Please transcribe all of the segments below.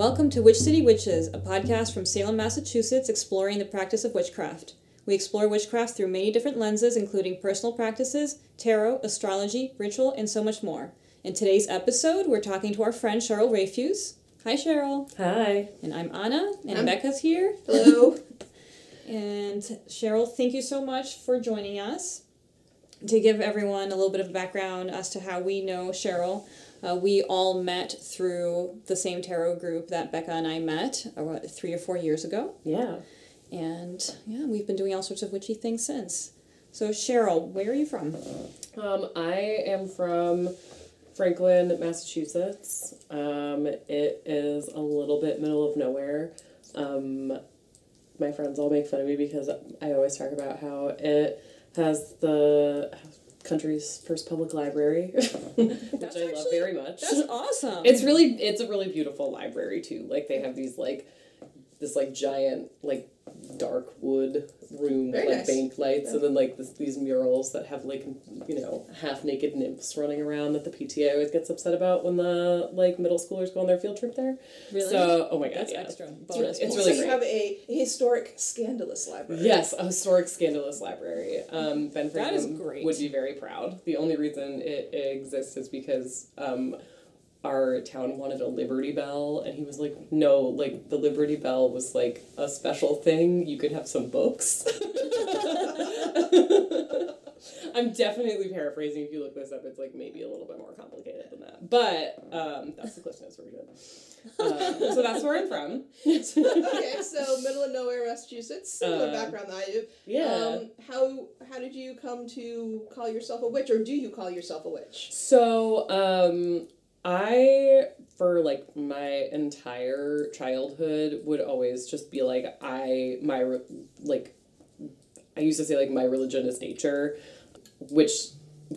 Welcome to Witch City Witches, a podcast from Salem, Massachusetts, exploring the practice of witchcraft. We explore witchcraft through many different lenses, including personal practices, tarot, astrology, ritual, and so much more. In today's episode, we're talking to our friend Cheryl Rayfuse. Hi, Cheryl. Hi. And I'm Anna, and I'm- Becca's here. Hello. And Cheryl, thank you so much for joining us. To give everyone a little bit of background as to how we know Cheryl, uh, we all met through the same tarot group that Becca and I met uh, what, three or four years ago. Yeah. And yeah, we've been doing all sorts of witchy things since. So, Cheryl, where are you from? Um, I am from Franklin, Massachusetts. Um, it is a little bit middle of nowhere. Um, my friends all make fun of me because I always talk about how it has the country's first public library, which That's I love actually- very much. That's awesome. It's really it's a really beautiful library too. Like they have these like this like giant like dark wood room with Very like nice. bank lights Yeah. and then like this, these murals that have like you know half naked nymphs running around that the PTA always gets upset about when the like middle schoolers go on their field trip there. really So oh my god, that's yeah. extra It's, bonus. it's points. really so you great. have a historic, scandalous library. Yes, a historic, scandalous library. Um, ben That is Franklin great. would be very proud. The only reason it exists is because um, our town wanted a Liberty Bell, and he was like, "No, like the Liberty Bell was like a special thing. You could have some books." I'm definitely paraphrasing. If you look this up, it's like maybe a little bit more complicated than that. But um, that's the Cliff Notes version. Uh, so that's where I'm from. okay, so middle of nowhere, Massachusetts. Similar Uh, background that I do. Yeah. Um, how how did you come to call yourself a witch, or do you call yourself a witch? So, um, I, for like my entire childhood, would always just be like, I, my, like, I used to say, like, my religion is nature, which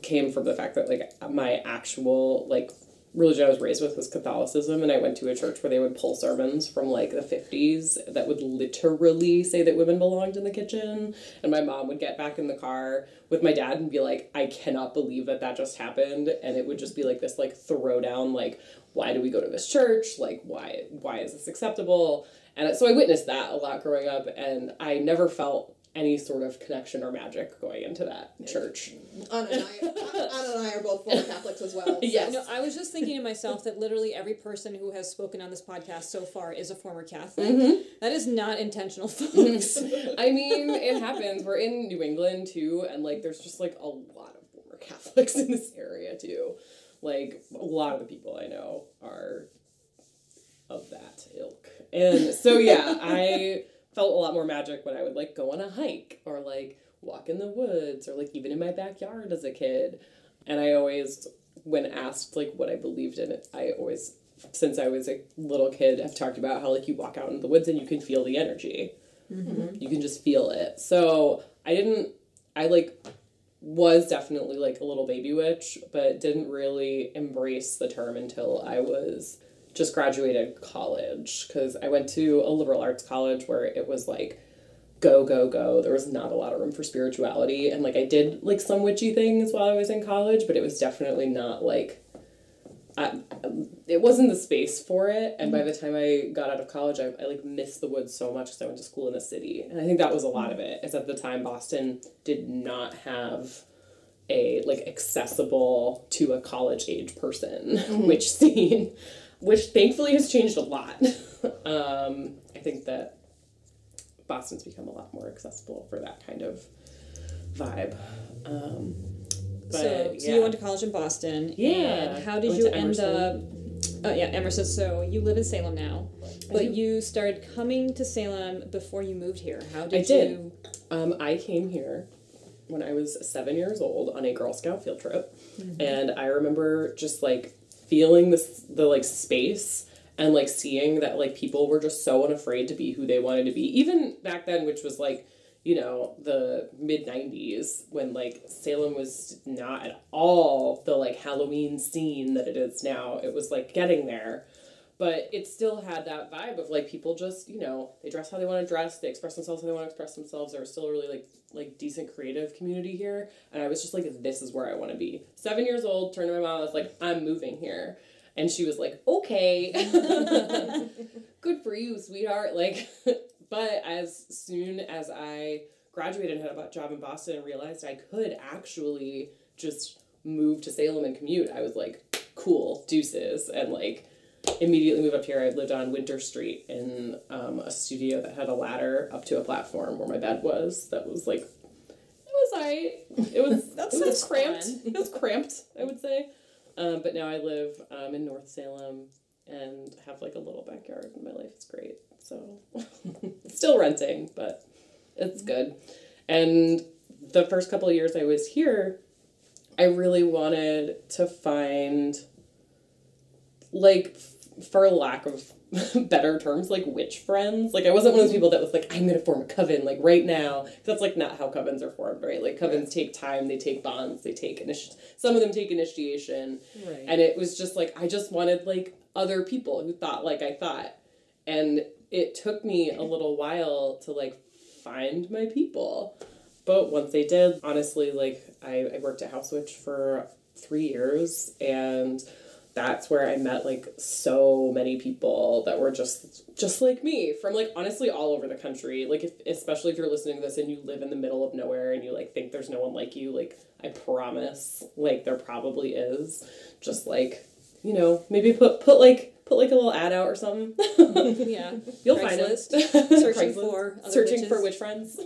came from the fact that, like, my actual, like, religion I was raised with was Catholicism, and I went to a church where they would pull sermons from like the 50s that would literally say that women belonged in the kitchen. And my mom would get back in the car with my dad and be like, I cannot believe that that just happened. And it would just be like this, like, throwdown, like, why do we go to this church? Like, why, why is this acceptable? And so I witnessed that a lot growing up, and I never felt any sort of connection or magic going into that church. Anna and I, Anna and I are both former Catholics as well. so- Yes. No, I was just thinking to myself that literally every person who has spoken on this podcast so far is a former Catholic. Mm-hmm. That is not intentional, folks. I mean, it happens. We're in New England too, and like, there's just like a lot of former Catholics in this area too. Like, a lot of the people I know are of that ilk. And so, yeah, I felt a lot more magic when I would like go on a hike or like walk in the woods or like even in my backyard as a kid. And I always, when asked like what I believed in, it, I always, since I was a little kid, have talked about how like you walk out in the woods and you can feel the energy mm-hmm. you can just feel it. So I didn't, I like was definitely like a little baby witch, but didn't really embrace the term until I was just graduated college because I went to a liberal arts college where it was like go go go. There was not a lot of room for spirituality. And like i did like some witchy things while i was in college but it was definitely not like I, it wasn't the space for it. And by mm-hmm. the time i got out of college i, I like missed the woods so much because i went to school in the city. And i think that was a lot of mm-hmm. it is at the time boston did not have a like accessible to a college age person mm-hmm. witch scene which thankfully has changed a lot um, i think that boston's become a lot more accessible for that kind of vibe um, but, so, so yeah. you went to college in Boston. Yeah. How did you end up? Oh yeah, Emerson. So you live in Salem now, but you started coming to Salem before you moved here. How did, I did. you? Um, I came here when I was seven years old on a Girl Scout field trip, and I remember just like feeling this the like space and like seeing that like people were just so unafraid to be who they wanted to be. Even back then, which was like you know the mid '90s when like Salem was not at all the like Halloween scene that it is now. It was like getting there but it still had that vibe of like people just you know they dress how they want to dress they express themselves how they want to express themselves there was still a really like like decent creative community here and i was just like this is where i want to be seven years old turned to my mom i was like i'm moving here And she was like, okay. Good for you, sweetheart. Like, but as soon as I graduated and had a job in Boston and realized I could actually just move to Salem and commute, I was like, cool, deuces. And like, immediately moved up here. I lived on Winter Street in um, a studio that had a ladder up to a platform where my bed was. That was like, it was alright. It was That it was cramped. fun. It was cramped, I would say. Um, but now I live um, in North Salem and have like a little backyard in my life. is great. So still renting, but it's good. And the first couple of years I was here, I really wanted to find like for lack of better terms like witch friends. Like i wasn't one of those people that was like i'm gonna form a coven like right now. That's like not how covens are formed right? Like covens take time they take bonds they take initi- some of them take initiation. Right. and it was just like i just wanted like other people who thought like i thought. And it took me a little while to like find my people. But once they did honestly like i, I worked at HausWitch for three years and that's where i met like so many people that were just just like me from like honestly all over the country. Like if especially if you're listening to this and you live in the middle of nowhere and you like think there's no one like you like i promise like there probably is. Just like you know maybe put put like put like a little ad out or something. Yeah. you'll find it Craigslist. Searching for searching for witches. witch friends.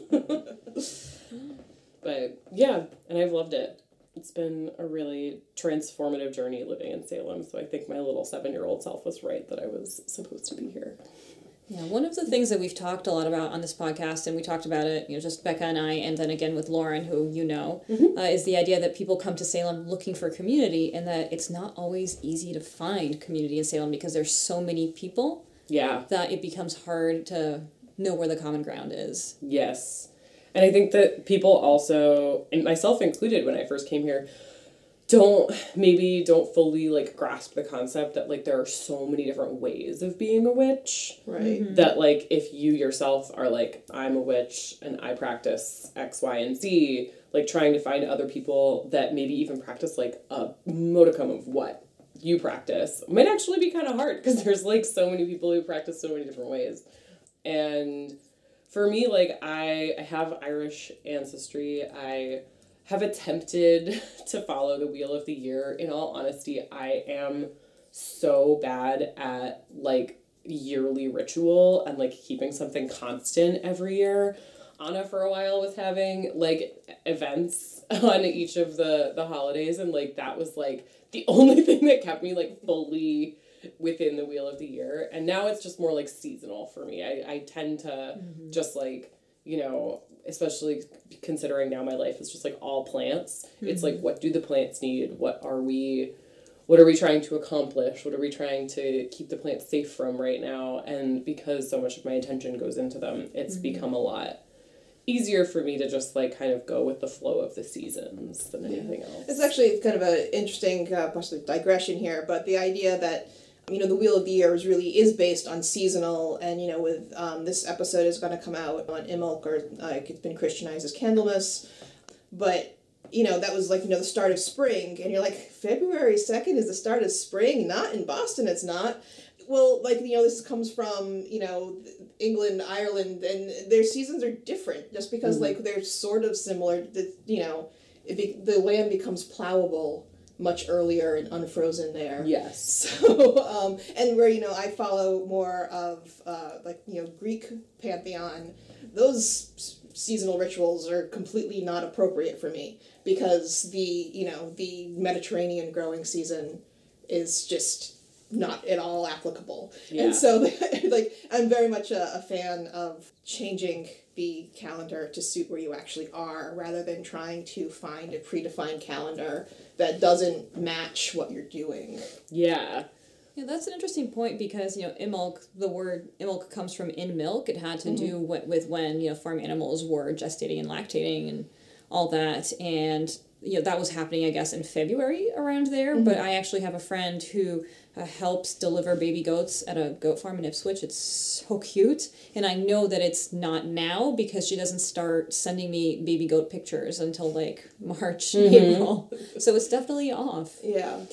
But yeah and i've loved it it's been a really transformative journey living in salem so i think my little seven year old self was right that i was supposed to be here Yeah, one of the things that we've talked a lot about on this podcast, and we talked about it, you know, just Becca and I, and then again with Lauren, who you know, uh, is the idea that people come to Salem looking for community, and that it's not always easy to find community in Salem because there's so many people yeah that it becomes hard to know where the common ground is. Yes. And I think that people also, and myself included when I first came here, don't maybe don't fully like grasp the concept that like there are so many different ways of being a witch Right. Mm-hmm. that like if you yourself are like i'm a witch and i practice x y and z like trying to find other people that maybe even practice like a modicum of what you practice might actually be kind of hard because there's like so many people who practice so many different ways and for me like i i have irish ancestry. I have attempted to follow the wheel of the year. In all honesty i am so bad at like yearly ritual and like keeping something constant every year. Anna for a while was having like events on each of the the holidays and like that was like the only thing that kept me like fully within the wheel of the year. And now it's just more like seasonal for me. I, I tend to mm-hmm. just like you know especially considering now my life is just like all plants. It's like mm-hmm. what do the plants need? What are we what are we trying to accomplish? What are we trying to keep the plants safe from right now? And because so much of my attention goes into them it's mm-hmm. become a lot easier for me to just like kind of go with the flow of the seasons than anything else. It's actually kind of an interesting, uh, possibly digression here, but the idea that you know the wheel of the year is really is based on seasonal, and you know with um, this episode is going to come out on Imbolc or like it's been Christianized as Candlemas, but you know that was like you know the start of spring, and you're like February second is the start of spring, not in Boston, it's not. Well, like you know, this comes from you know England, Ireland, and their seasons are different. Just because like they're sort of similar, that you know, be, the land becomes plowable much earlier and unfrozen there. yes So, um, and where you know I follow more of uh, like you know Greek pantheon, those s- seasonal rituals are completely not appropriate for me because the you know the Mediterranean growing season is just not at all applicable. Yeah. And so, like, I'm very much a, a fan of changing the calendar to suit where you actually are rather than trying to find a predefined calendar that doesn't match what you're doing. yeah Yeah, that's an interesting point because you know Imbolc, the word Imbolc comes from in milk. It had to mm-hmm. do with, with when you know farm animals were gestating and lactating and all that, and you know that was happening I guess in February around there. But I actually have a friend who uh, helps deliver baby goats at a goat farm in Ipswich. It's so cute, and I know that it's not now because she doesn't start sending me baby goat pictures until like March, April. So it's definitely off. Yeah.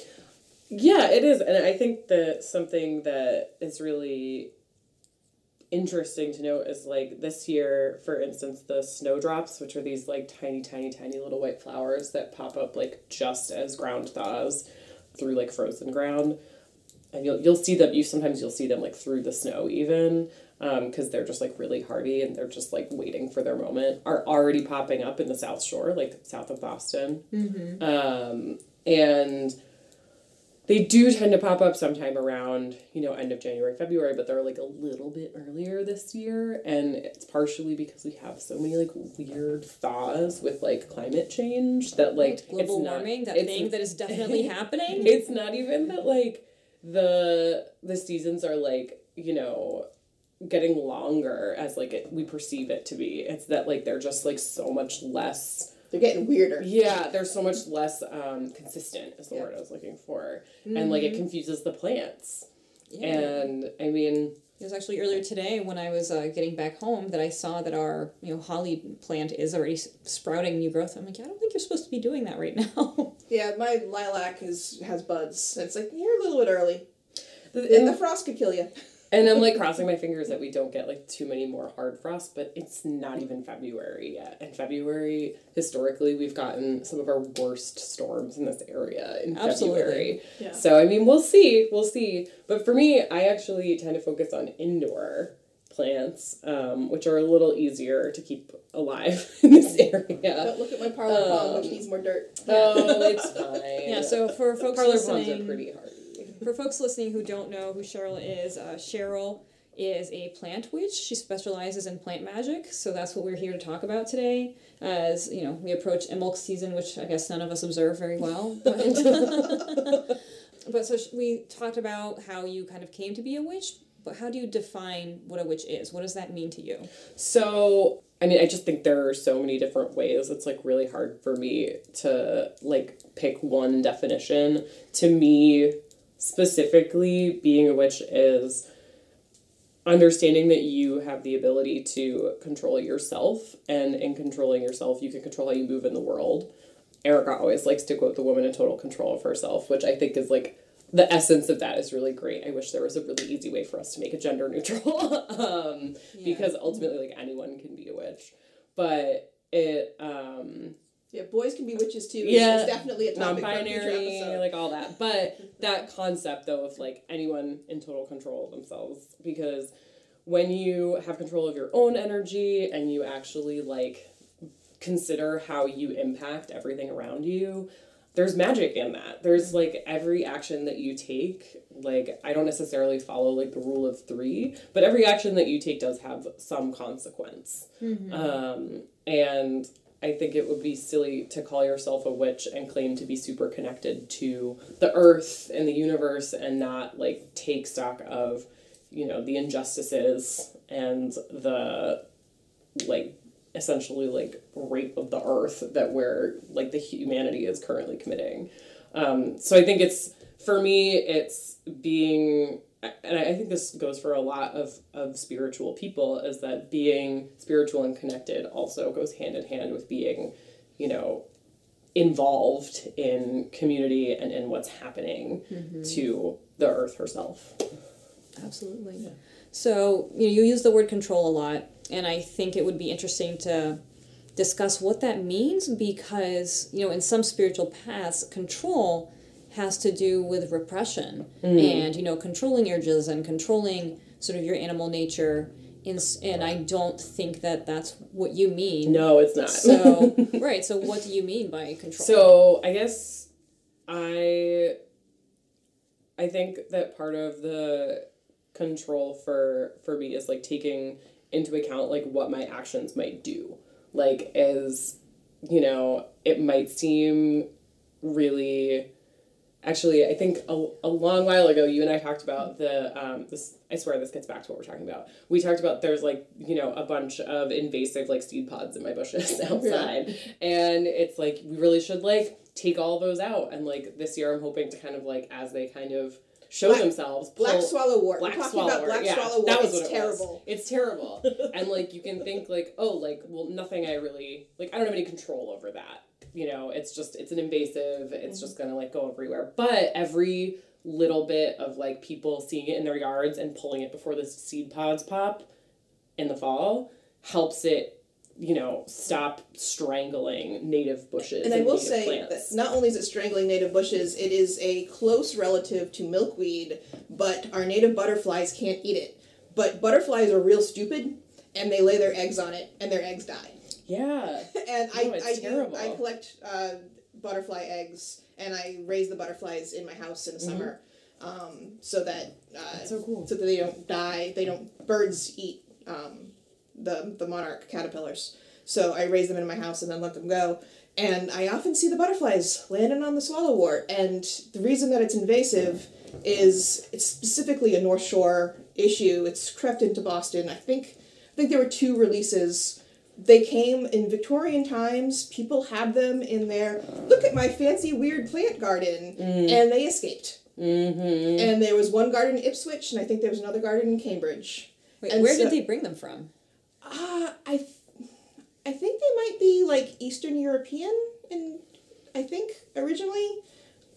Yeah, it is. And I think that something that is really interesting to note is like this year, for instance, the snowdrops, which are these like tiny, tiny, tiny little white flowers that pop up like just as ground thaws through like frozen ground. And you'll, you'll see them, you sometimes you'll see them like through the snow even, because they're just like really hardy and they're just like waiting for their moment, are already popping up in the South Shore, like south of Boston. Um, and they do tend to pop up sometime around, you know, end of January, February, but they're like a little bit earlier this year. And it's partially because we have so many like weird thaws with like climate change that like Global it's not- warming, that thing that is definitely happening. It's not even that like the the seasons are like, you know, getting longer as like it, we perceive it to be. It's that like they're just like so much less They're getting weirder. yeah, they're so much less um, consistent is the Yeah. word I was looking for. And like it confuses the plants. Yeah. And I mean, It was actually earlier today when I was uh, getting back home that I saw that our you know holly plant is already sprouting new growth. I'm like, yeah, I don't think you're supposed to be doing that right now. Yeah, my lilac is has buds. It's like you're a little bit early. And and, the frost could kill you. And I'm like crossing my fingers that we don't get like too many more hard frosts, but it's not even February yet. And February, historically, we've gotten some of our worst storms in this area in Absolutely. February. Yeah. So I mean, we'll see, we'll see. But for me, I actually tend to focus on indoor plants, um, which are a little easier to keep alive in this area. Don't look at my parlor palm, which Um, needs more dirt. Oh, it's fine. yeah. So for folks parlor listening, palms are pretty hardy. For folks listening who don't know who Cheryl is, uh, Cheryl is a plant witch. She specializes in plant magic, so that's what we're here to talk about today. As you know, we approach Imbolc season, which I guess none of us observe very well. But, but so we talked about how you kind of came to be a witch. But how do you define what a witch is? What does that mean to you? So, I mean, I just think there are so many different ways. It's like really hard for me to like pick one definition. To me, specifically, being a witch is understanding that you have the ability to control yourself, and in controlling yourself, you can control how you move in the world. Erica always likes to quote the woman in total control of herself, which I think is like the essence of that is really great. I wish there was a really easy way for us to make it gender neutral, um, because ultimately, like anyone can be a witch, but it um, Yeah, boys can be witches too. Yeah, It's definitely a topic for a future non-binary, episode. like all that. But that concept though of like anyone in total control of themselves, because when you have control of your own energy and you actually like consider how you impact everything around you there's magic in that there's like every action that you take like i don't necessarily follow like the rule of three but every action that you take does have some consequence um, and i think it would be silly to call yourself a witch and claim to be super connected to the earth and the universe and not like take stock of you know the injustices and the like essentially like rape of the earth that we're like the humanity is currently committing. Um, so i think it's for me it's being and I think this goes for a lot of, of spiritual people is that being spiritual and connected also goes hand in hand with being you know involved in community and in what's happening mm-hmm. to the earth herself. Absolutely. So you know, you use the word control a lot, and I think it would be interesting to discuss what that means because you know, in some spiritual paths, control has to do with repression mm. and you know, controlling urges and controlling sort of your animal nature. In, and I don't think that that's what you mean. no it's not So right. So what do you mean by control? So I guess I I think that part of the control for for me is like taking into account like what my actions might do. Like as you know, it might seem really actually I think a, a long while ago you and I talked about the um this I swear this gets back to what we're talking about. We talked about there's like, you know, a bunch of invasive like seed pods in my bushes outside. And it's like we really should like take all those out and like this year I'm hoping to kind of like as they kind of show Black- themselves Black pull-. Black We're talking swallow about black yeah, swallowwort. That was it's what it terrible. Was. It's terrible. and like you can think like, oh, like well nothing I really like I don't have any control over that. You know, it's just it's an invasive. It's mm-hmm. just gonna like go everywhere. But every little bit of like people seeing it in their yards and pulling it before the seed pods pop in the fall helps it you know stop strangling native bushes And I will say plants. that not only is it strangling native bushes, it is a close relative to milkweed, but our native butterflies can't eat it. But butterflies are real stupid, and they lay their eggs on it, and their eggs die. Yeah And Oh, I, it's I, do, terrible. I collect uh, butterfly eggs, and I raise the butterflies in my house in the summer, um, so that uh, Mm-hmm. So cool. so that they don't die. They don't birds eat um, the the monarch caterpillars. So I raise them in my house and then let them go. And I often see the butterflies landing on the swallowwort. And the reason that it's invasive is it's specifically a North Shore issue. It's crept into Boston. I think I think there were two releases. They came in Victorian times. People had them in their look at my fancy weird plant garden, and they escaped. mm-hmm And there was one garden in Ipswich, and I think there was another garden in Cambridge. Wait, And where so- did they bring them from? Uh, I, th- I think they might be like Eastern European, and I think originally.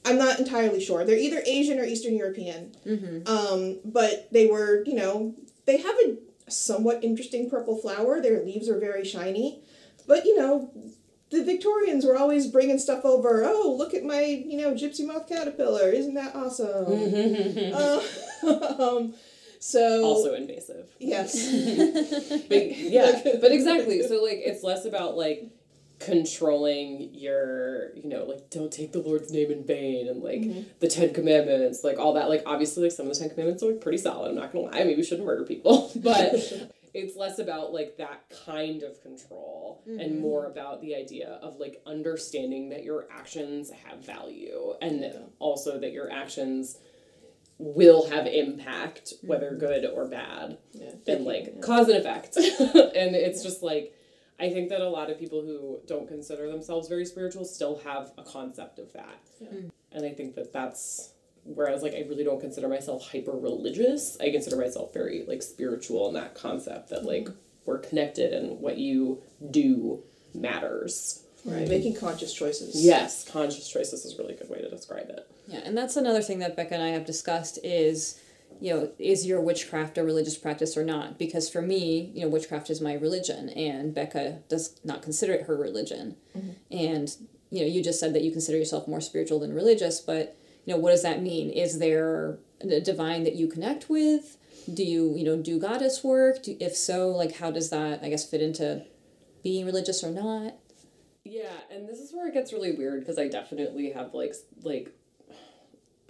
I'm not entirely sure. They're either Asian or Eastern European. Mm-hmm. Um, but they were, you know, they have a somewhat interesting purple flower. Their leaves are very shiny, but you know, the Victorians were always bringing stuff over. Oh, look at my, you know, gypsy moth caterpillar! Isn't that awesome? Uh, um, so also invasive yes. but yeah but exactly so like it's less about like controlling your you know like don't take the lord's name in vain and like mm-hmm. the ten commandments like all that. Like obviously like some of the ten commandments are like pretty solid. I'm not gonna lie. Maybe we shouldn't murder people. But it's less about like that kind of control and mm-hmm. more about the idea of like understanding that your actions have value and also that your actions will have impact whether mm-hmm. good or bad Yeah. and like cause and effect. And it's just like i think that a lot of people who don't consider themselves very spiritual still have a concept of that. And i think that that's whereas like i really don't consider myself hyper religious i consider myself very like spiritual in that concept that mm-hmm. like we're connected and what you do matters. Right, making conscious choices. yes conscious choices is a really good way to describe it. Yeah, and that's another thing that Becca and I have discussed is, you know, is your witchcraft a religious practice or not? Because for me, you know, witchcraft is my religion, and Becca does not consider it her religion. Mm-hmm. And you know, you just said that you consider yourself more spiritual than religious, but you know, what does that mean? Is there a divine that you connect with? Do you, you know, do goddess work? Do, if so, like, how does that, I guess, fit into being religious or not? Yeah, and this is where it gets really weird because I definitely have like like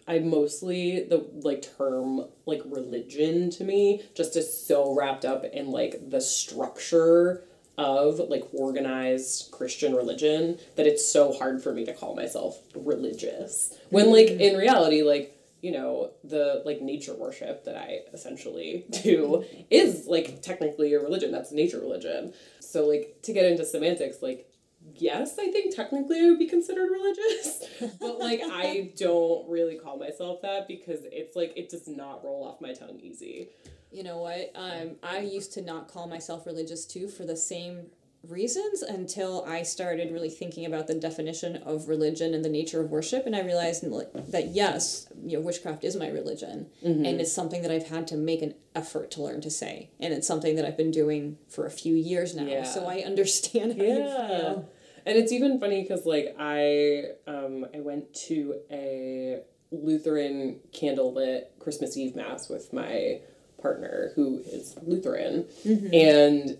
I mostly the like term like religion to me just is so wrapped up in like the structure of like organized Christian religion that it's so hard for me to call myself religious. When mm-hmm. like in reality like you know the like nature worship that I essentially do is like technically a religion that's nature religion. So like to get into semantics like yes, I think technically I would be considered religious, but like I don't really call myself that because it's like it does not roll off my tongue easy. You know what? Um, I used to not call myself religious too for the same reasons until I started really thinking about the definition of religion and the nature of worship, and I realized like, that yes, you know, witchcraft is my religion, and it's something that I've had to make an effort to learn to say, and it's something that I've been doing for a few years now. Yeah. So I understand how you Yeah. feel. And it's even funny because like I um I went to a Lutheran candlelit Christmas Eve mass with my partner who is Lutheran, and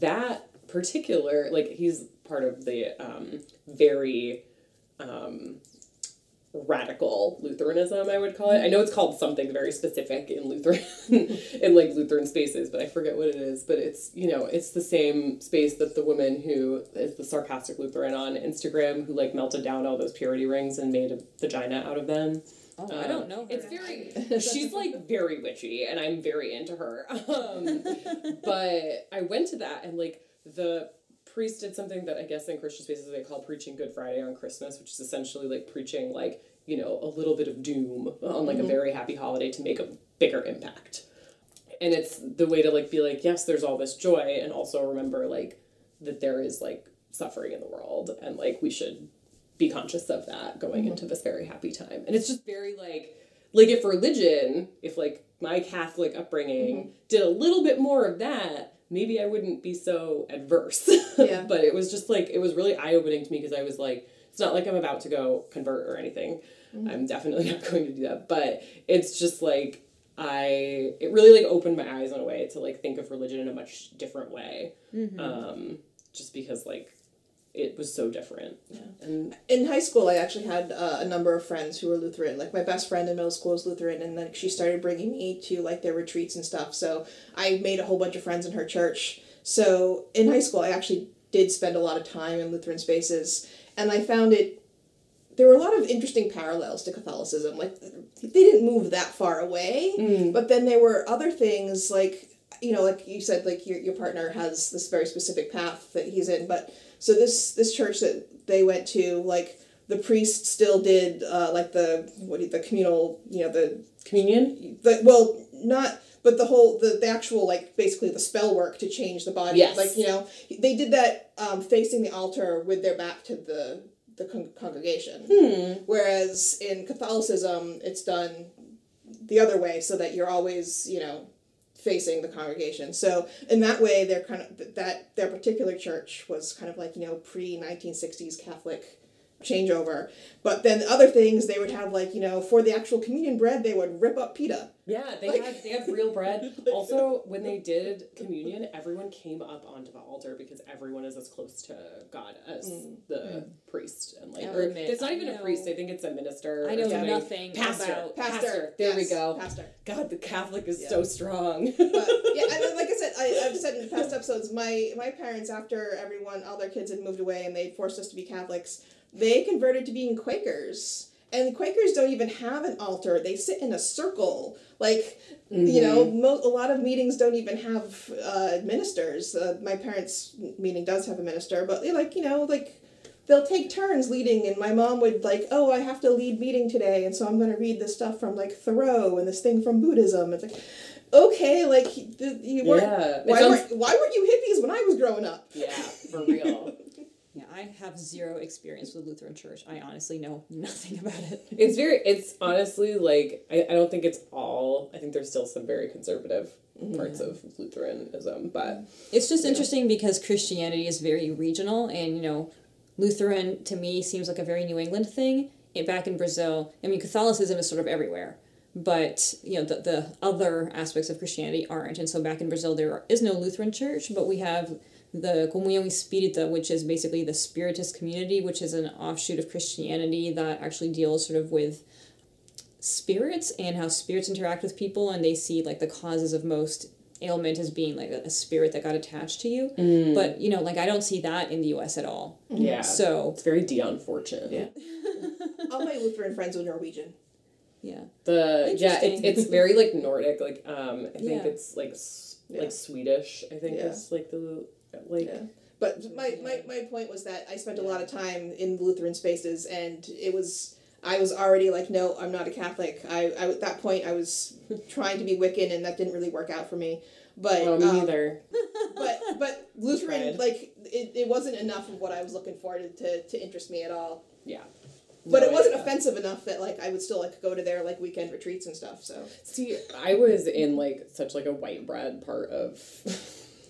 that particular like he's part of the um very um radical Lutheranism, I would call it. I know it's called something very specific in Lutheran in like Lutheran spaces, but I forget what it is. But it's you know, it's the same space that the woman who is the sarcastic Lutheran on Instagram who like melted down all those purity rings and made a vagina out of them. Oh, I don't know. It's very. she's like very witchy, and I'm very into her. Um, but I went to that, and like the priest did something that I guess in Christian spaces they call preaching Good Friday on Christmas, which is essentially like preaching like you know a little bit of doom on like a mm-hmm. very happy holiday to make a bigger impact. And it's the way to like be like yes, there's all this joy, and also remember like that there is like suffering in the world and like we should be conscious of that going mm-hmm. into this very happy time. And it's just very like like if religion, if like my Catholic upbringing mm-hmm. did a little bit more of that, maybe I wouldn't be so adverse. Yeah. but it was just like it was really eye opening to me because I was like, it's not like I'm about to go convert or anything. I'm definitely not going to do that. But it's just like I it really like opened my eyes in a way to like think of religion in a much different way. Um, just because like it was so different. Yeah. And in high school i actually had uh, a number of friends who were lutheran. Like my best friend in middle school was lutheran and then she started bringing me to like their retreats and stuff. So i made a whole bunch of friends in her church. So in high school i actually did spend a lot of time in lutheran spaces and i found it there were a lot of interesting parallels to catholicism. Like they didn't move that far away but then there were other things like you know like you said like your, your partner has this very specific path that he's in but so this this church that they went to like the priest still did uh, like the what the communal you know the communion? the well not but the whole the, the actual like basically the spell work to change the body Yes. like you know they did that um, facing the altar with their back to the the con- congregation whereas in catholicism it's done the other way so that you're always you know facing the congregation. So in that way they're kind of that their particular church was kind of like you know pre 1960s catholic changeover. But then other things they would have like you know for the actual communion bread they would rip up pita Yeah, they Like- had they had real bread. Also, when they did communion, everyone came up onto the altar because everyone is as close to God as mm. the mm. priest and like or admit, it's not even a know- priest. I think it's a minister. I know something. nothing Pastor. about- Pastor. There we go. pastor God, the Catholic is Yeah. so strong. but yeah, and then, like I said, I, I've said in past episodes, my my parents, after everyone, all their kids had moved away, and they forced us to be Catholics, they converted to being Quakers. And Quakers don't even have an altar; they sit in a circle. Like you know, mo- a lot of meetings don't even have uh, ministers. Uh, my parents' meeting does have a minister, but like you know like they'll take turns leading and my mom would like oh i have to lead meeting today and so i'm going to read this stuff from like thoreau and this thing from buddhism it's like okay like you weren't Yeah, why, sounds- weren't, why weren't you hippies when i was growing up yeah, for real. Yeah, I have zero experience with Lutheran Church. I honestly know nothing about it. It's very. It's honestly like I, I don't think it's all. I think there's still some very conservative mm-hmm. parts of Lutheranism, but It's just interesting because Christianity is very regional, and you know, Lutheran to me seems like a very New England thing. And back in Brazil, I mean, Catholicism is sort of everywhere, but you know, the, the other aspects of Christianity aren't. And so back in Brazil, there is no Lutheran church, but we have the Comunhão Espírita, which is basically the Spiritist community, which is an offshoot of Christianity that actually deals sort of with spirits and how spirits interact with people and they see like the causes of most ailment as being like a, a spirit that got attached to you but you know like i don't see that in the us at all yeah. so it's very Dion Fortune. yeah all my lutheran friends were norwegian yeah The yeah, it's it's very like Nordic. Like um, I think Yeah. it's like s Yeah. like Swedish. I think Yeah. is like the like Yeah. But my, my, my point was that I spent a lot of time in Lutheran spaces, and it was I was already like, no, I'm not a Catholic. I, I at that point I was trying to be Wiccan, and that didn't really work out for me. But well, me um, neither. but but Lutheran like it, it wasn't enough of what I was looking for to, to, to interest me at all. Yeah. But No, it wasn't offensive enough that like I would still like go to their like weekend retreats and stuff. So See, I was in like such like a white bread part of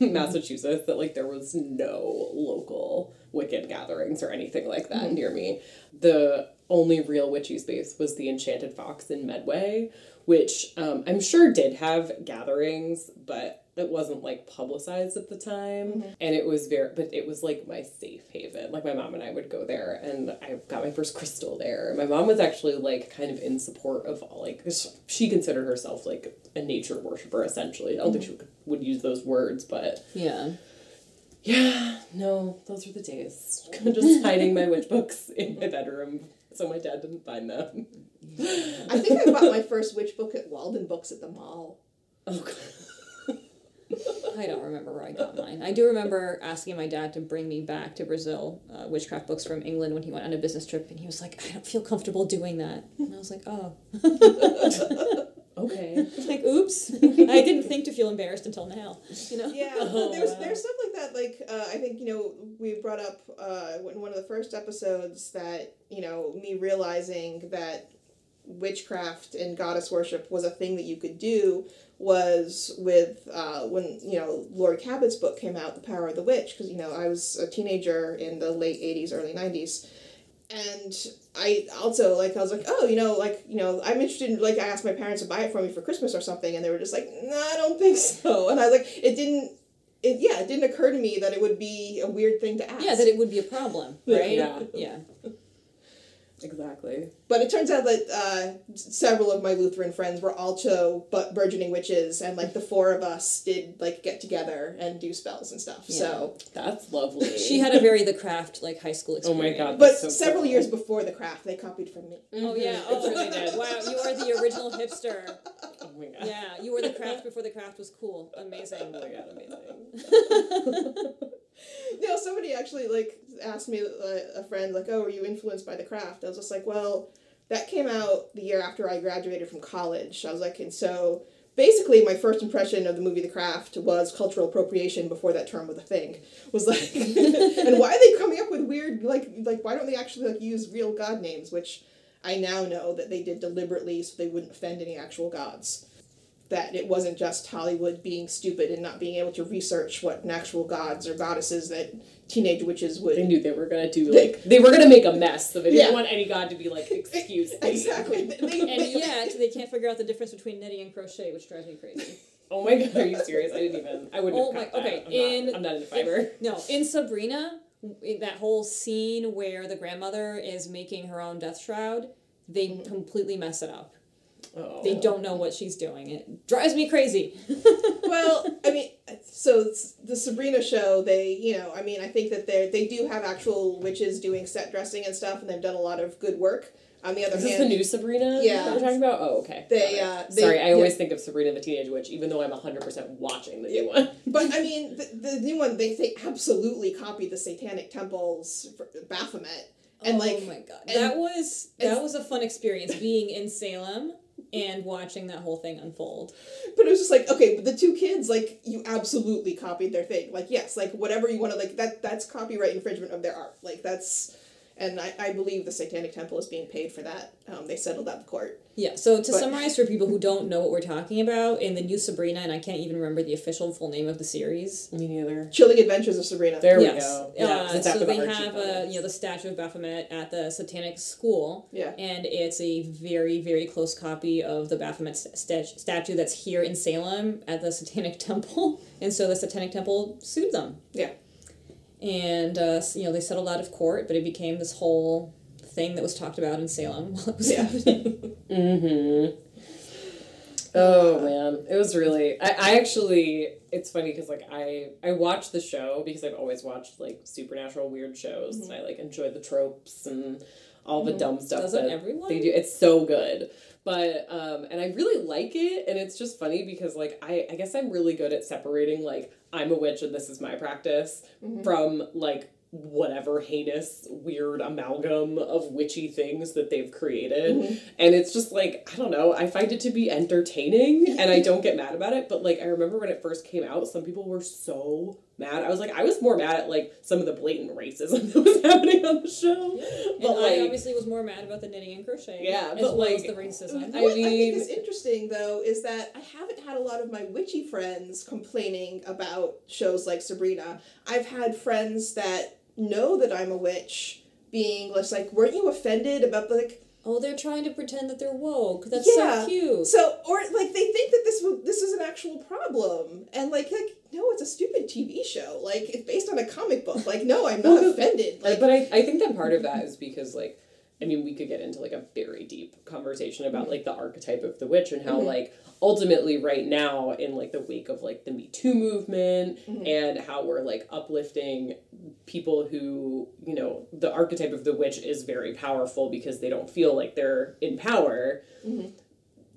Massachusetts that like there was no local Wiccan gatherings or anything like that near me. The only real witchy space was the Enchanted Fox in Medway, which um, I'm sure did have gatherings, but it wasn't like publicized at the time. Mm-hmm. And it was very, but it was like my safe haven. Like my mom and I would go there, and I got my first crystal there. My mom was actually like kind of in support of all like she considered herself like a nature worshiper essentially. I don't think mm-hmm. she would, would use those words, but yeah yeah, no, those were the days. Just hiding my witch books in my bedroom so my dad didn't find them. I think I bought my first witch book at Waldenbooks at the mall. Oh god. I don't remember where i got mine i do remember asking my dad to bring me back to Brazil uh, witchcraft books from england when he went on a business trip and he was like i don't feel comfortable doing that and i was like oh Okay. It's like oops i didn't think to feel feel embarrassed until now. You know. Yeah, Oh, there's wow. there's stuff like that. Like uh, I think you know we brought up uh, in one of the first episodes that you know me realizing that witchcraft and goddess worship was a thing that you could do was with uh, when you know Laurie Cabot's book came out, The Power of the Witch, because you know I was a teenager in the late '80s, early '90s, and I also like I was like, oh, you know, like you know, I'm interested in like I asked my parents to buy it for me for Christmas or something, and they were just like, no, I don't think so, and I was like, it didn't. It, yeah, it didn't occur to me that it would be a weird thing to ask. Yeah, that it would be a problem, right? Yeah. Yeah. Exactly. But it turns out that uh, several of my Lutheran friends were also but burgeoning witches, and like the four of us did like get together and do spells and stuff. So, That's lovely. She had a very the craft like high school experience. Oh my experience. God. but so several cool. years before the craft, they copied from me. Oh yeah. Oh, really did. wow, you are the original hipster. Oh my god. Yeah, you were the craft before the craft was cool. Amazing. Oh my god, amazing. Know, somebody actually like asked me, uh, a friend, like, "Oh, were you influenced by the craft?" I was just like, "Well, that came out the year after I graduated from college." I was like, and so basically, my first impression of the movie The Craft was cultural appropriation before that term was a thing. Was like, and why are they coming up with weird like like why don't they actually like use real god names? Which I now know that they did deliberately so they wouldn't offend any actual gods. That it wasn't just Hollywood being stupid and not being able to research what an actual gods or goddesses that teenage witches would. They knew they were gonna do like they were gonna make a mess, so they Yeah. didn't want any god to be like, excuse me. Exactly. They- they- And yet they can't figure out the difference between knitting and crochet, which drives me crazy. Oh my god, are you serious? I didn't even I wouldn't Oh have my- cut that. okay, I'm in- not, I'm not into fiber. No, in Sabrina, in that whole scene where the grandmother is making her own death shroud, they mm-hmm. completely mess it up. Oh. They don't know what she's doing. It drives me crazy. well, I mean, so the Sabrina show, they, you know, I mean, I think that they they do have actual witches doing set dressing and stuff, and they've done a lot of good work. On the other Is this hand, the new Sabrina Yeah. that we're talking about? Oh, okay. They, uh, they- Sorry, I always yeah. think of Sabrina the Teenage Witch, even though I'm 100% watching the new one. But I mean, the, the new one they they absolutely copied the Satanic temples Baphomet, and oh like my god, and- that was that was a fun experience being in Salem and watching that whole thing unfold. But it was just like, okay, but the two kids, like, you absolutely copied their thing. Like, yes, like whatever you want to like that that's copyright infringement of their art. Like that's and I, I believe the Satanic Temple is being paid for that. Um, they settled that in court. Yeah, so to But- summarize for people who don't know what we're talking about, in the new Sabrina, and I can't even remember the official full name of the series. Me neither. Chilling Adventures of Sabrina. There yes. we go. Uh, Yeah, it's so they have a you know the statue of Baphomet at the Satanic School. Yeah. And it's a very very close copy of the Baphomet st- st- statue that's here in Salem at the Satanic Temple, and so the Satanic Temple sued them. Yeah. And uh, you know they settled out of court, but it became this whole thing that was talked about in Salem while it was Yeah. happening. Mm-hmm. Oh man, it was really. I, I actually. It's funny because like I I watched the show because I've always watched like supernatural weird shows and I like enjoy the tropes and all the dumb stuff Doesn't that everyone? they do. It's so good. But um and I really like it and it's just funny because like I I guess I'm really good at separating like I'm a witch and this is my practice mm-hmm. from like whatever heinous weird amalgam of witchy things that they've created. Mm-hmm. And it's just like i don't know i find it to be entertaining and i don't get mad about it but like i remember when it first came out some people were so mad i was like i was more mad at like some of the blatant racism that was happening on the show And but I like obviously was more mad about the knitting and crocheting. Yeah, as but, well as like, the racism. I what I mean- think is interesting though is that I haven't had a lot of my witchy friends complaining about shows like Sabrina. I've had friends that know that I'm a witch being just like, weren't you offended about the like Oh, they're trying to pretend that they're woke. That's Yeah. so cute. so or like they think that this w- this is an actual problem and like like no it's a stupid TV show. Like it's based on a comic book. Like no I'm not offended. like but I, I think that part of that is because like I mean we could get into like a very deep conversation about mm-hmm. like the archetype of the witch and how mm-hmm. like ultimately right now in like the wake of like the Me Too movement mm-hmm. and how we're like uplifting people who you know the archetype of the witch is very powerful because they don't feel like they're in power.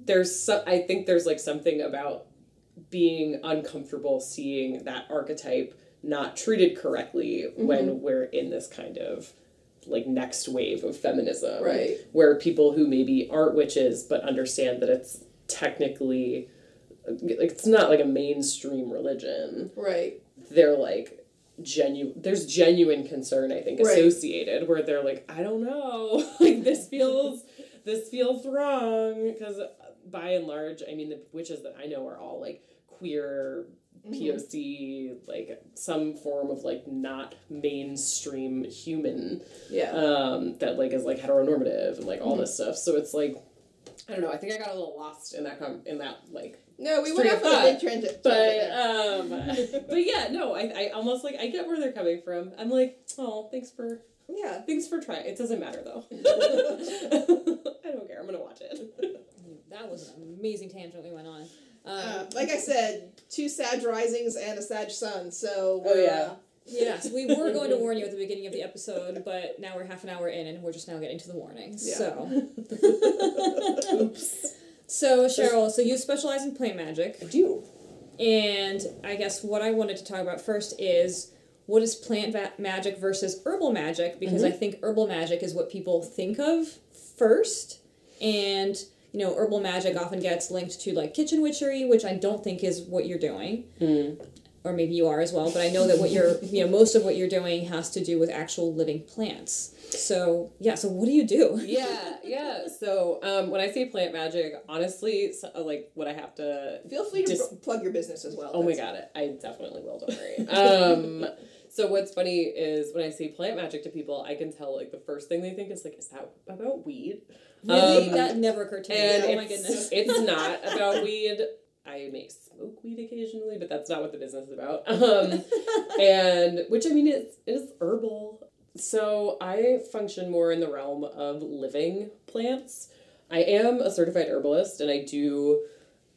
There's so, I think there's like something about being uncomfortable seeing that archetype not treated correctly mm-hmm. when we're in this kind of like next wave of feminism Right. where people who maybe aren't witches but understand that it's technically like it's not like a mainstream religion. Right. They're like genuine there's genuine concern I think Right. associated where they're like I don't know like this feels this feels wrong because by and large I mean the witches that I know are all like queer Mm-hmm. POC like some form of like not mainstream human Yeah. um, that like is like heteronormative and like all this stuff. So it's like I don't know. I think I got a little lost in that com- in that like, no, we went Street off on a thought. transit. but um, but yeah, no. I, I almost like I get where they're coming from. I'm like, oh, thanks for yeah. thanks for trying. It doesn't matter though. I don't care. I'm gonna watch it. That was an amazing tangent we went on. Um, Uh, like I said, two Sag risings and a Sag sun. So Oh, we're, yeah. uh, yes, we were going to warn you at the beginning of the episode, but now we're half an hour in and we're just now getting to the warnings. Yeah. So. So Cheryl, so you specialize in plant magic, I do. and I guess what I wanted to talk about first is what is plant va- magic versus herbal magic because I think herbal magic is what people think of first, and you know herbal magic often gets linked to like kitchen witchery, which I don't think is what you're doing. Or maybe you are as well, but I know that what you're, you know, most of what you're doing has to do with actual living plants. So, yeah, so what do you do? Yeah, yeah. So um, when I say plant magic, honestly, so, like what I have to feel free to Dis- pl- plug your business as well. Oh my That's- god, I definitely will. Don't worry. Um, so what's funny is when I say plant magic to people, I can tell like the first thing they think is like, is that about weed? Really? Um, that never occurred to me. Oh my goodness. it's not about weed. I may smoke weed occasionally, but that's not what the business is about. Um, and which I mean, it's it is herbal. So I function more in the realm of living plants. I am a certified herbalist, and I do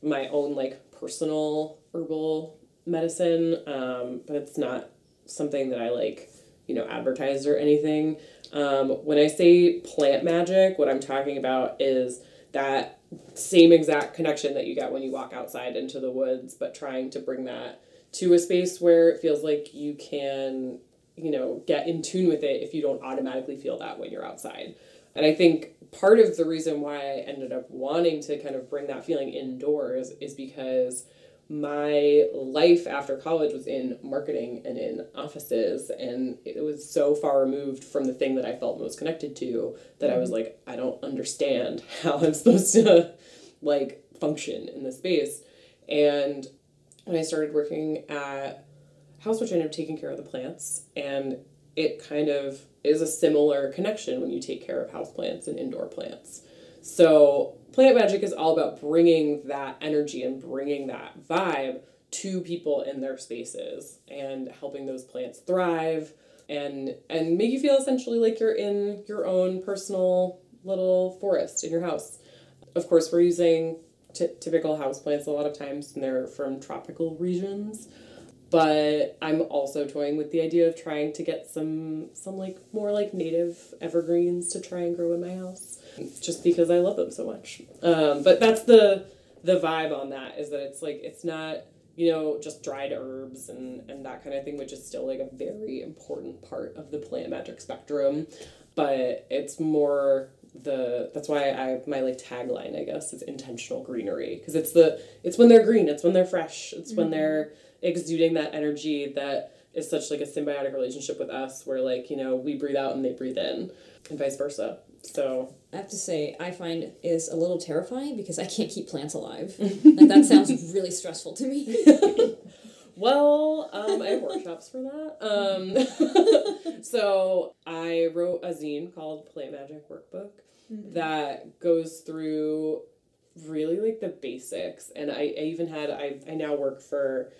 my own like personal herbal medicine, um, but it's not something that I like, you know, advertise or anything. Um, when I say plant magic, what I'm talking about is that same exact connection that you get when you walk outside into the woods, but trying to bring that to a space where it feels like you can, you know, get in tune with it if you don't automatically feel that when you're outside. And I think part of the reason why I ended up wanting to kind of bring that feeling indoors is because my life after college was in marketing and in offices and it was so far removed from the thing that I felt most connected to that I was mm-hmm. like I don't understand how I'm supposed to like function in this space and when I started working at HausWitch I ended up taking care of the plants and it kind of is a similar connection when you take care of houseplants and indoor plants. So, plant magic is all about bringing that energy and bringing that vibe to people in their spaces and helping those plants thrive and and make you feel essentially like you're in your own personal little forest in your house. Of course, we're using t- typical houseplants a lot of times and they're from tropical regions but I'm also toying with the idea of trying to get some some like more like native evergreens to try and grow in my house, just because I love them so much. Um, but that's the the vibe on that is that it's like it's not you know just dried herbs and and that kind of thing, which is still like a very important part of the plant magic spectrum, but it's more the that's why I my like tagline I guess is intentional greenery. Because it's the it's when they're green it's when they're fresh it's when they're exuding that energy that is such like a symbiotic relationship with us where like you know we breathe out and they breathe in and vice versa so I have to say, I find is a little terrifying because I can't keep plants alive. like that sounds really stressful to me. well um, i have workshops for that um, so i wrote a zine called plant magic workbook that goes through really like the basics and i, I even had I, I now work for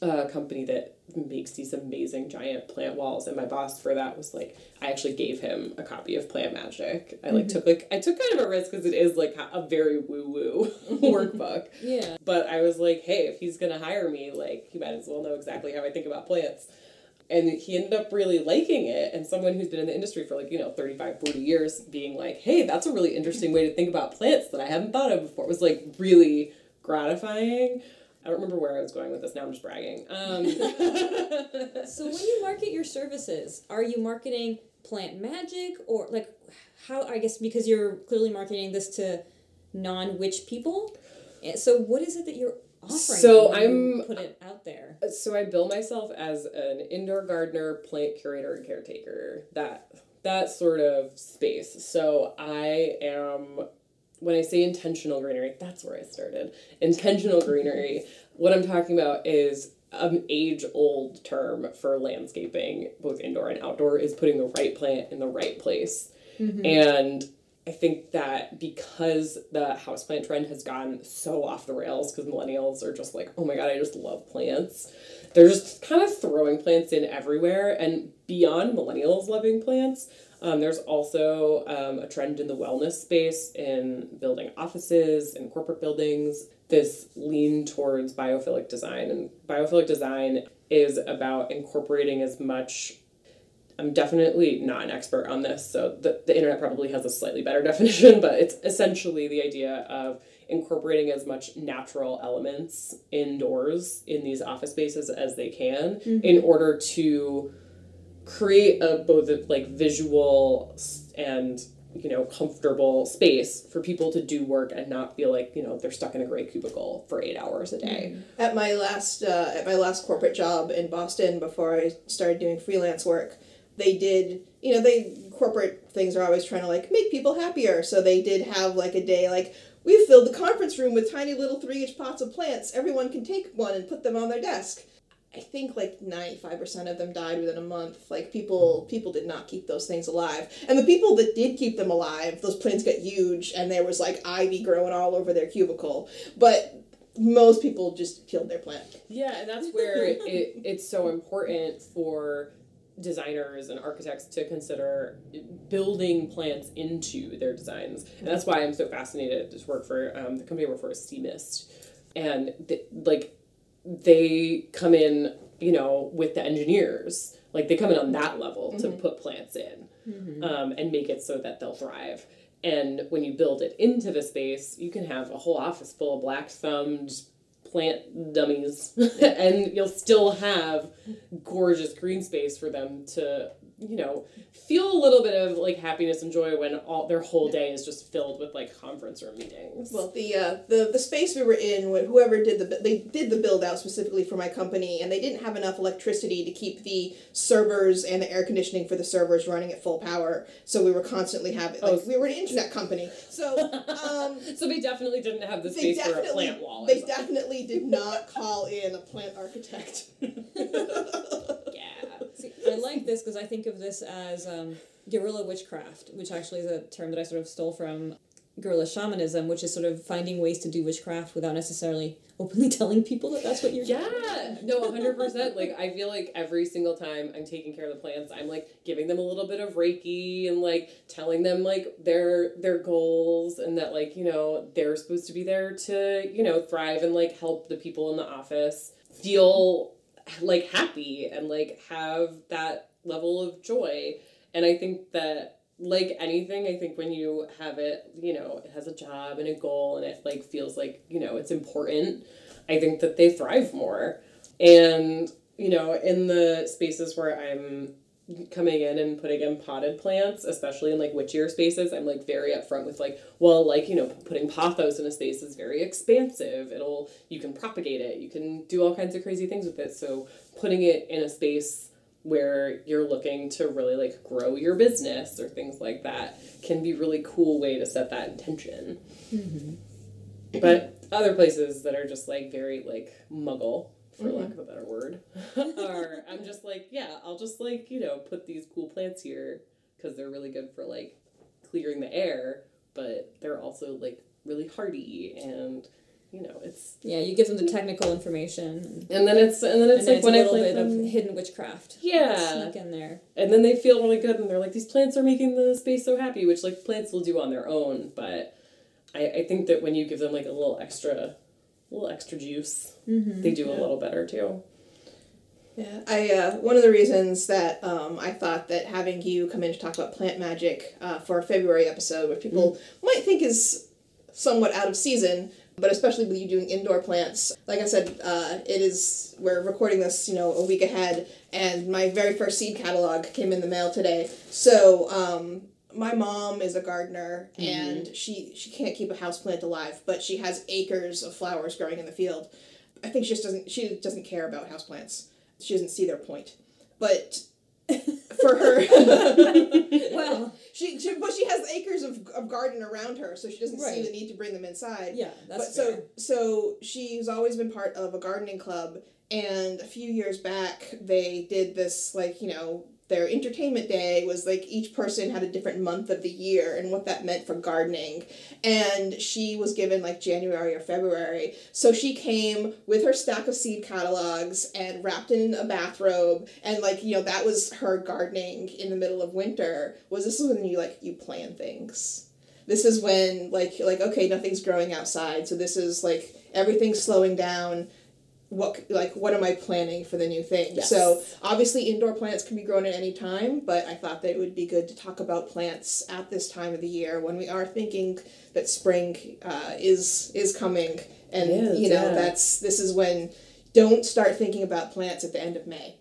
a company that makes these amazing giant plant walls and my boss for that was like i actually gave him a copy of plant magic. I like mm-hmm. took like i took kind of a risk because it is like a very woo woo workbook. Yeah. but i was like hey if he's gonna hire me like he might as well know exactly how i think about plants. And he ended up really liking it and someone who's been in the industry for like you know 35 40 years being like hey that's a really interesting way to think about plants that i hadn't thought of before it was like really gratifying i don't remember where i was going with this now i'm just bragging um, So when you market your services, are you marketing plant magic or like how I guess because you're clearly marketing this to non-witch people? Eh, So what is it that you're offering. So I'm- put it out there. So I bill myself as an indoor gardener, plant curator, and caretaker. That that sort of space. So I am when I say intentional greenery, that's where I started. Intentional greenery. What I'm talking about is an age old term for landscaping, both indoor and outdoor, is putting the right plant in the right place. Mm-hmm. And I think that because the houseplant trend has gone so off the rails, because millennials are just like, oh my god, I just love plants. They're just kind of throwing plants in everywhere. And beyond millennials loving plants, um, there's also um, a trend in the wellness space in building offices and corporate buildings. This lean towards biophilic design. And biophilic design is about incorporating as much I'm definitely not an expert on this, so the, the internet probably has a slightly better definition, but it's essentially the idea of incorporating as much natural elements indoors in these office spaces as they can in order to create a both a, like visual and you know comfortable space for people to do work and not feel like you know they're stuck in a gray cubicle for eight hours a day At my last uh, at my last corporate job in Boston, before I started doing freelance work, they did you know they corporate things are always trying to like make people happier. So they did have like a day like we filled the conference room with tiny little three inch pots of plants. Everyone can take one and put them on their desk. I think like ninety five percent of them died within a month. Like people people did not keep those things alive. And the people that did keep them alive, those plants got huge and there was like ivy growing all over their cubicle. But most people just killed their plant. Yeah, and that's where it, it's so important for designers and architects to consider building plants into their designs. And that's why I'm so fascinated to work for um, the company I work for is Steamist. And th- like they come in, you know, with the engineers. Like they come in on that level to put plants in um, and make it so that they'll thrive. And when you build it into the space, you can have a whole office full of black thumbed plant dummies and you'll still have gorgeous green space for them to you know feel a little bit of like happiness and joy when all their whole day is just filled with like conference room meetings Well, the uh, the the space we were in, when whoever did the they did the build out specifically for my company, and they didn't have enough electricity to keep the servers and the air conditioning for the servers running at full power. So we were constantly having like Oh. we were an internet company. So um, so they definitely didn't have the space for a plant wall they something. definitely did not call in a plant architect. yeah See, I like this because I think of this as um, guerrilla witchcraft, which actually is a term that I sort of stole from guerrilla shamanism, which is sort of finding ways to do witchcraft without necessarily openly telling people that that's what you're doing. Yeah, no, 100%. Like, I feel like every single time I'm taking care of the plants, I'm like giving them a little bit of Reiki and like telling them like their their goals and that like, you know, they're supposed to be there to, you know, thrive and like help the people in the office feel like happy and like have that level of joy. And I think that like anything, I think when you have it, you know, it has a job and a goal and it like feels like, you know, it's important. I think that they thrive more. And, you know, in the spaces where I'm coming in and putting in potted plants, especially in like witchier spaces, I'm like very upfront with like, well, like, you know, putting pothos in a space is very expansive. It'll, you can propagate it, you can do all kinds of crazy things with it. So putting it in a space where you're looking to really like grow your business or things like that can be really cool way to set that intention. Mm-hmm. But other places that are just like very like muggle, for mm-hmm. lack of a better word, are I'm just like, yeah, I'll just like, you know, put these cool plants here because they're really good for like clearing the air, but they're also like really hardy and you know, it's Yeah, you give them the technical information. and then it's and then And it's then like it's when a little bit them, of hidden witchcraft. Yeah. Sneak in there. and then they feel really good and they're like these plants are making the space so happy which like plants will do on their own but i, I think that when you give them like a little extra a little extra juice. They do a little better too. Yeah, I uh, one of the reasons that um, I thought that having you come in to talk about plant magic uh, for a February episode, which people might think is somewhat out of season, but especially with you doing indoor plants, like I said, uh, it is we're recording this, you know, a week ahead, and my very first seed catalog came in the mail today. So um, my mom is a gardener, mm-hmm. and she she can't keep a house plant alive, but she has acres of flowers growing in the field. I think she just doesn't she doesn't care about houseplants. She doesn't see their point. But for her Well, she, she but she has acres of, of garden around her, so she doesn't see the need to bring them inside. yeah, that's but so so she's always been part of a gardening club and a few years back they did this like you know their entertainment day was like each person had a different month of the year and what that meant for gardening. And she was given like january or february. So she came with her stack of seed catalogs and wrapped in a bathrobe. And like you know that was her gardening in the middle of winter was this is when you like you plan things. This is when like like okay nothing's growing outside. So this is like everything's slowing down what like what am i planning for the new thing Yes. so obviously indoor plants can be grown at any time but i thought that it would be good to talk about plants at this time of the year when we are thinking that spring uh, is is coming and you know yeah. that's this is when don't start thinking about plants at the end of may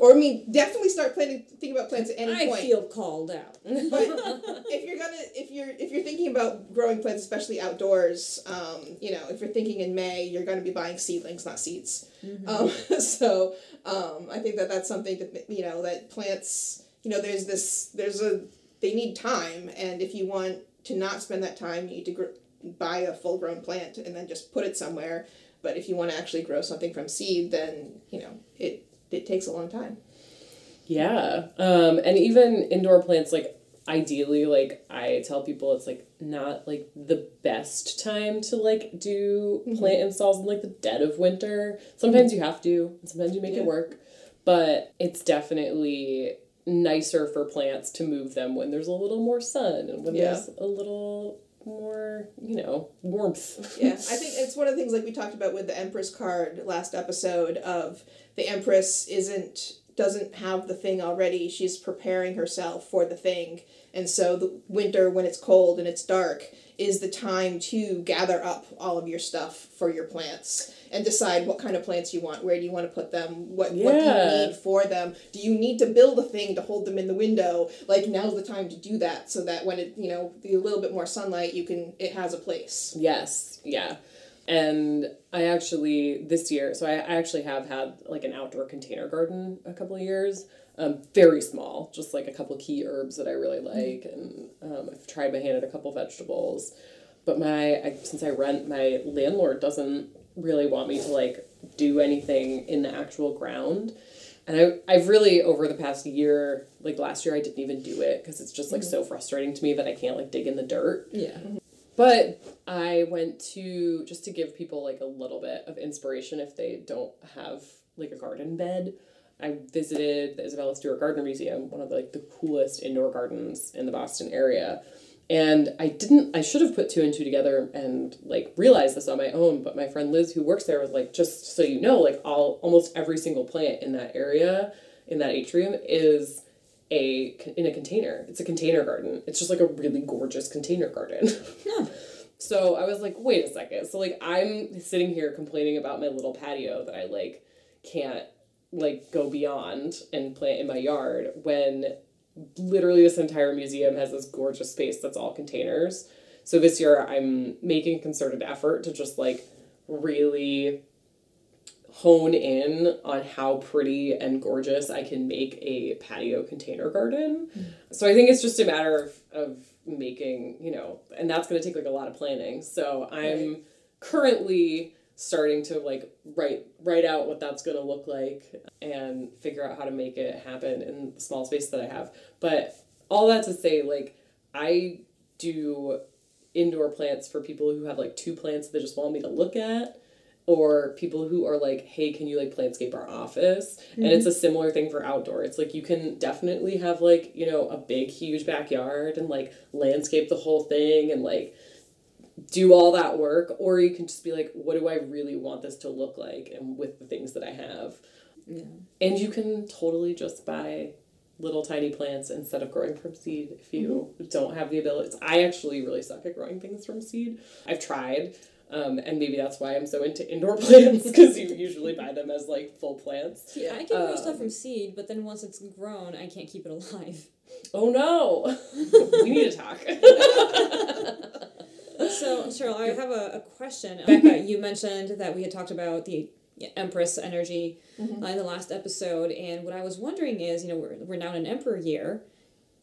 or i mean definitely start planning thinking about plants at any I point. feel called out. but if you're gonna if you're if you're thinking about growing plants especially outdoors um, you know if you're thinking in may you're going to be buying seedlings not seeds. Um, so um, i think that that's something that you know that plants you know there's this there's a they need time. And if you want to not spend that time you need to gr- buy a full grown plant and then just put it somewhere. But if you want to actually grow something from seed then you know it it takes a long time Yeah. Um, and even indoor plants, like ideally, like I tell people it's like not like the best time to like do plant installs in like the dead of winter. Sometimes you have to, sometimes you make Yeah. it work. But it's definitely nicer for plants to move them when there's a little more sun and when Yeah. there's a little more, you know, warmth. yeah, I think it's one of the things like we talked about with the Empress card last episode of the Empress isn't doesn't have the thing already. She's preparing herself for the thing. And so the winter when it's cold and it's dark is the time to gather up all of your stuff for your plants and decide what kind of plants you want. Where do you want to put them? What what do you need for them? Do you need to build a thing to hold them in the window? Like now's the time to do that so that when it, you know, a little bit more sunlight, you can it has a place. Yes, yeah. And I actually this year, so I, actually have had like an outdoor container garden a couple of years. Um, very small, just like a couple key herbs that I really like, and um, I've tried my hand at a couple vegetables. But my I, since I rent, my landlord doesn't really want me to like do anything in the actual ground. And I, I've really over the past year, like last year, I didn't even do it because it's just like so frustrating to me that I can't like dig in the dirt. Yeah. But I went to just to give people like a little bit of inspiration if they don't have like a garden bed. I visited the Isabella Stewart Gardner Museum, one of the, like the coolest indoor gardens in the Boston area. And I didn't I should have put two and two together and like realized this on my own, but my friend Liz who works there was like just so you know, like all almost every single plant in that area in that atrium is a in a container. It's a container garden. It's just like a really gorgeous container garden. Yeah. So I was like, wait a second. So like I'm sitting here complaining about my little patio that I like can't like go beyond and plant in my yard when literally this entire museum has this gorgeous space that's all containers. So this year I'm making a concerted effort to just like really hone in on how pretty and gorgeous I can make a patio container garden. Mm. So I think it's just a matter of, of making, you know, and that's going to take like a lot of planning. So I'm currently starting to like write write out what that's going to look like and figure out how to make it happen in the small space that I have. But all that to say like I do indoor plants for people who have like two plants that they just want me to look at or people who are like hey can you like landscape our office? And it's a mm-hmm. similar thing for outdoor. It's like you can definitely have like you know a big huge backyard and like landscape the whole thing and like do all that work. Or you can just be like what do i really want this to look like and with the things that i have? Yeah. and you can totally just buy little tiny plants instead of growing from seed if you mm-hmm. don't have the ability. I actually really suck at growing things from seed. I've tried, um, and maybe that's why I'm so into indoor plants because you usually buy them as like full plants. See, I can grow Um, stuff from seed, but then once it's grown, I can't keep it alive. Oh no, we need to talk. So, Cheryl, I have a, a question. Becca, you mentioned that we had talked about the Empress energy Mm-hmm. uh, in the last episode. And what I was wondering is, you know, we're, we're now in an Emperor year.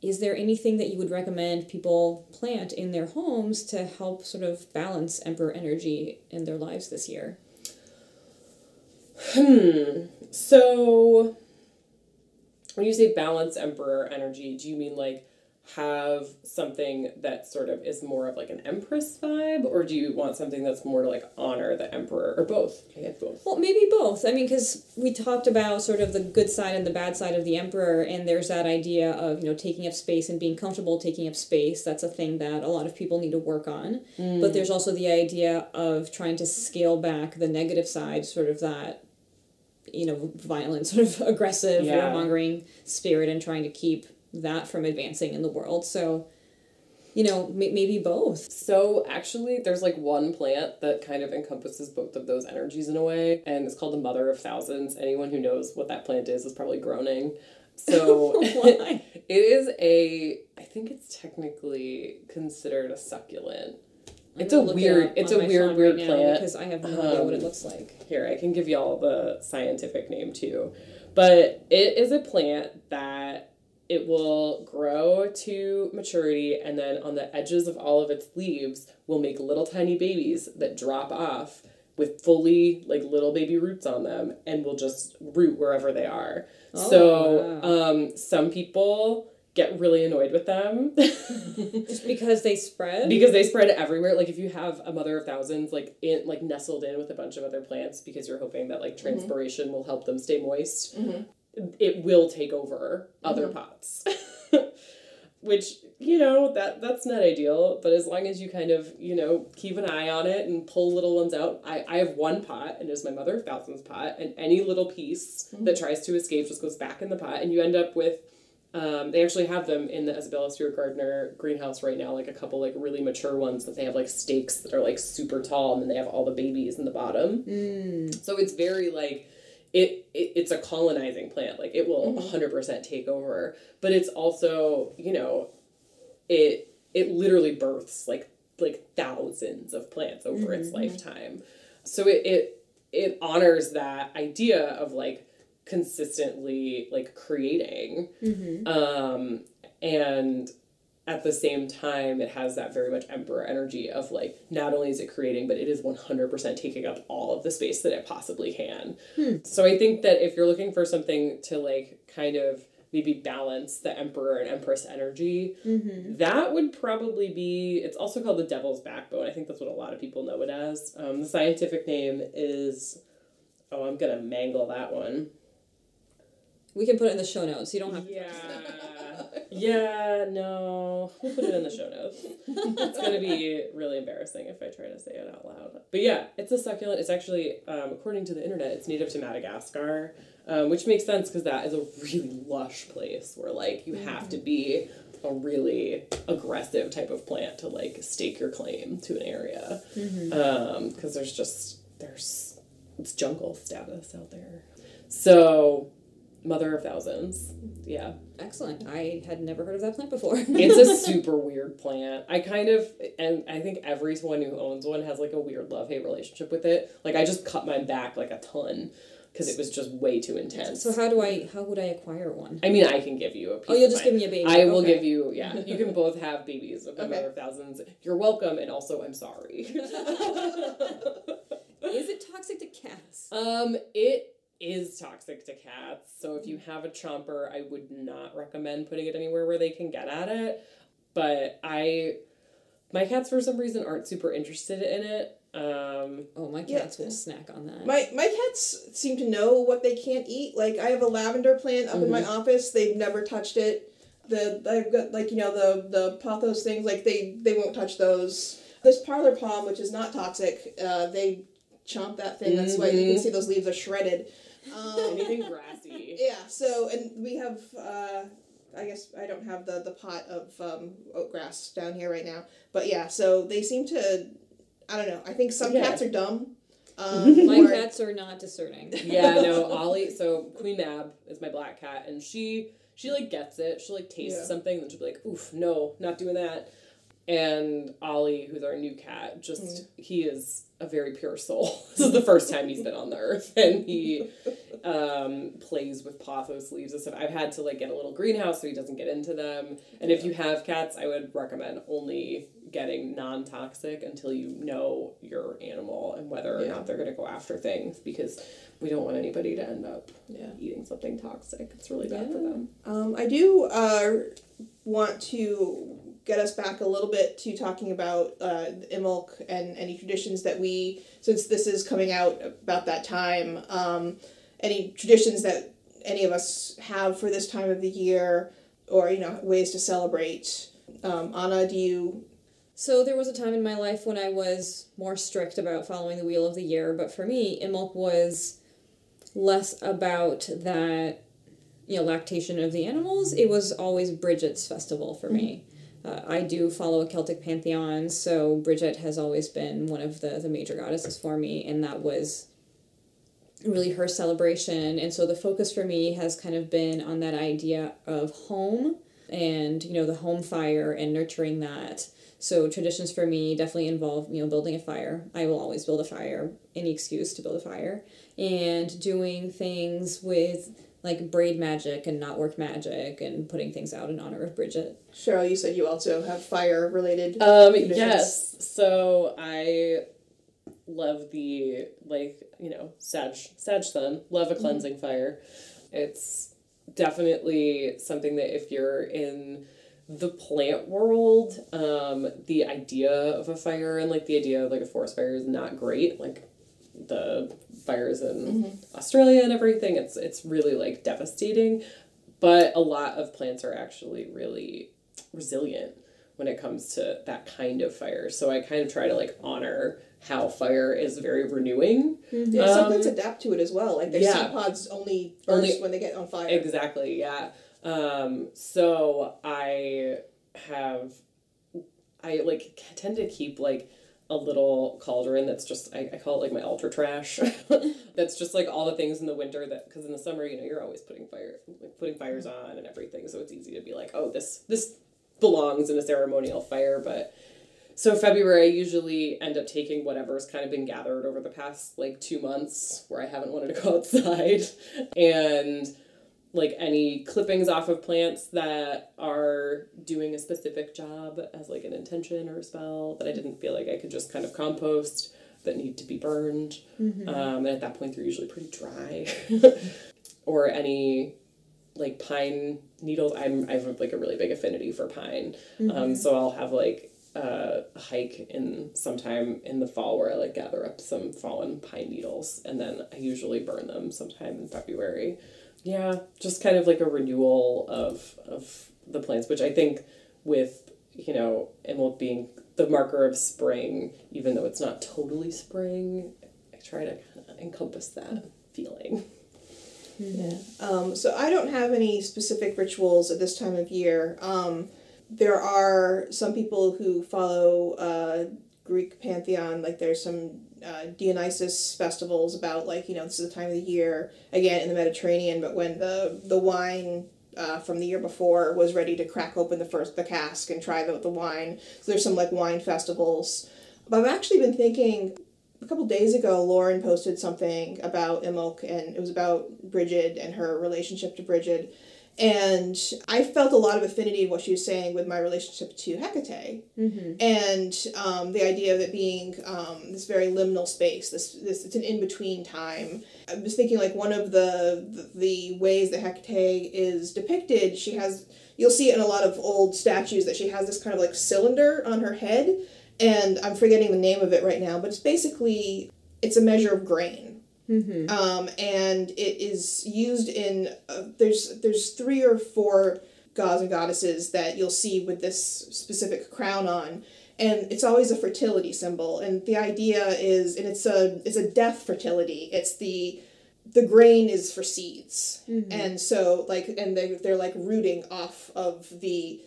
Is there anything that you would recommend people plant in their homes to help sort of balance Emperor energy in their lives this year? Hmm. So, when you say balance emperor energy, do you mean like have something that sort of is more of like an empress vibe, or do you want something that's more to like honor the emperor, or both? I get both. Well, maybe both. I mean, because we talked about sort of the good side and the bad side of the emperor, and there's that idea of you know taking up space and being comfortable taking up space. That's a thing that a lot of people need to work on. Mm. But there's also the idea of trying to scale back the negative side, sort of that you know violent, sort of aggressive, Yeah. warmongering spirit, and trying to keep that from advancing in the world. So, you know, maybe both. So actually, there's like one plant that kind of encompasses both of those energies in a way, and it's called the Mother of Thousands. Anyone who knows what that plant is is probably groaning. So it is a. I think it's technically considered a succulent. It's I'm a gonna it weird. It's a weird, weird right plant. because I have no idea what it Um, looks like. Here, I can give y'all the scientific name too. But it is a plant that it will grow to maturity and then on the edges of all of its leaves will make little tiny babies that drop off with fully like little baby roots on them and will just root wherever they are. Oh, so wow. um, some people get really annoyed with them Just because they spread? because they spread everywhere like if you have a mother of thousands like in like nestled in with a bunch of other plants because you're hoping that like transpiration will help them stay moist it will take over other mm-hmm. pots. Which you know that that's not ideal but as long as you kind of you know keep an eye on it and pull little ones out i, I have one pot and it's my mother of thousands pot and any little piece mm-hmm. that tries to escape just goes back in the pot and you end up with um, they actually have them in the Isabella Stewart Gardner greenhouse right now, like a couple like really mature ones that they have like stakes that are like super tall, and then they have all the babies in the bottom. Mm. So it's very like it, it it's a colonizing plant. Like it will mm-hmm. hundred percent take over, but it's also you know it it literally births like like thousands of plants over its mm-hmm. lifetime. So it it it honors that idea of like consistently like creating. Mm-hmm. Um and at the same time it has that very much emperor energy of like not only is it creating but it is 100% taking up all of the space that it possibly can so i think that if you're looking for something to like kind of maybe balance the emperor and empress energy that would probably be it's also called the devil's backbone i think that's what a lot of people know it as um, the scientific name is oh i'm gonna mangle that one we can put it in the show notes. You don't have to. yeah. Yeah, no. We'll put it in the show notes. It's going to be really embarrassing if I try to say it out loud. But yeah, it's a succulent. It's actually, um, according to the internet, it's native to Madagascar, um, which makes sense because that is a really lush place where, like, you have to be a really aggressive type of plant to, like, stake your claim to an area. Because there's just, there's, it's jungle status out there. So, Mother of Thousands. Yeah. Excellent. I had never heard of that plant before. It's a super weird plant. I kind of, and I think everyone who owns one has like a weird love hate relationship with it. Like, I just cut mine back like a ton because it was just way too intense. so how do I? How would I acquire one? I mean, I can give you a piece Oh, you'll just mine. give me a baby. I will Okay. give you, yeah. You can both have babies of Okay. Mother of Thousands. You're welcome, and also I'm sorry. Is it toxic to cats? Um, it is toxic to cats. So if you have a chomper, I would not recommend putting it anywhere where they can get at it. But I, my cats for some reason aren't super interested in it. Um, Oh, my Yeah. cats will snack on that. My my cats seem to know what they can't eat. Like I have a lavender plant up in my office. They've never touched it. The I've got like you know the the pothos things. Like they they won't touch those. This parlor palm, which is not toxic, uh, they chomp that thing. That's why you can see those leaves are shredded. Um, anything grassy. yeah. So and we have. Uh, I guess I don't have the the pot of um, oat grass down here right now. But yeah, so they seem to. I don't know. I think some Yeah. cats are dumb. Um, My or- cats are not discerning. Yeah, no, Ollie. So Queen Mab is my black cat, and she she like gets it. She'll like tastes Yeah. something, and she'll be like, "Oof, no, not doing that." And Ollie, who's our new cat, just he is a very pure soul. this is the first time he's been on the earth, and he um, plays with pothos leaves and stuff. I've had to like get a little greenhouse so he doesn't get into them. And if you have cats, I would recommend only getting non toxic until you know your animal and whether or Yeah. not they're going to go after things because we don't want anybody to end up Yeah. eating something toxic. It's really bad for them. Um, I do uh, want to get us back a little bit to talking about uh, Imbolc and any traditions that we, since this is coming out about that time, um, any traditions that any of us have for this time of the year, or you know ways to celebrate. Um, Anna, do you? So there was a time in my life when I was more strict about following the wheel of the year, but for me, Imbolc was less about that, you know, lactation of the animals. It was always Bridget's festival for me. Uh, I do follow a Celtic pantheon, so Bridget has always been one of the, the major goddesses for me, and that was really her celebration. And so the focus for me has kind of been on that idea of home and, you know, the home fire and nurturing that. So traditions for me definitely involve, you know, building a fire. I will always build a fire, any excuse to build a fire. And doing things with like braid magic and knot work magic and putting things out in honor of Bridget. Cheryl, you said you also have fire related. Um, Traditions. yes. So I love the like you know Sag Sag Sun. Love a cleansing fire. It's definitely something that if you're in the plant world, um, the idea of a fire and like the idea of like a forest fire is not great. Like the fires in Australia and everything, it's it's really like devastating. But a lot of plants are actually really resilient when it comes to that kind of fire. So I kind of try to like honor how fire is very renewing. Yeah, some Um, plants adapt to it as well. Like their yeah. seed pods only burst when they get on fire. Exactly, yeah. Um, so I have, I like tend to keep like a little cauldron that's just, I, I call it like my altar trash. that's just like all the things in the winter that, because in the summer, you know, you're always putting fire, like putting fires mm-hmm. on and everything. So it's easy to be like, oh, this, this belongs in a ceremonial fire. But so February, I usually end up taking whatever's kind of been gathered over the past like two months where I haven't wanted to go outside and like any clippings off of plants that are doing a specific job as like an intention or a spell that I didn't feel like I could just kind of compost that need to be burned. Um, and at that point, they're usually pretty dry. or any like pine needles. I'm I have like a really big affinity for pine. Um, so I'll have like uh, a hike in sometime in the fall where I like gather up some fallen pine needles and then I usually burn them sometime in February. Yeah, just kind of like a renewal of of the plants, which I think with you know Imbolc being the marker of spring, even though it's not totally spring, I try to kind of encompass that feeling. Yeah. Um, so I don't have any specific rituals at this time of year. Um, there are some people who follow uh, Greek pantheon, like there's some uh, Dionysus festivals about like you know this is the time of the year again in the Mediterranean, but when the the wine uh, from the year before was ready to crack open the first the cask and try the the wine. So there's some like wine festivals. But I've actually been thinking a couple days ago, Lauren posted something about Imbolc, and it was about Bridget and her relationship to Bridget. And I felt a lot of affinity in what she was saying with my relationship to Hecate, and um, the idea of it being um, this very liminal space. This this it's an in between time. I was thinking like one of the, the the ways that Hecate is depicted. She has you'll see it in a lot of old statues that she has this kind of like cylinder on her head, and I'm forgetting the name of it right now, but it's basically it's a measure of grain. Um, and it is used in uh, there's there's three or four gods and goddesses that you'll see with this specific crown on, and it's always a fertility symbol. And the idea is, and it's a it's a death fertility. It's the the grain is for seeds, and so like and they they're like rooting off of the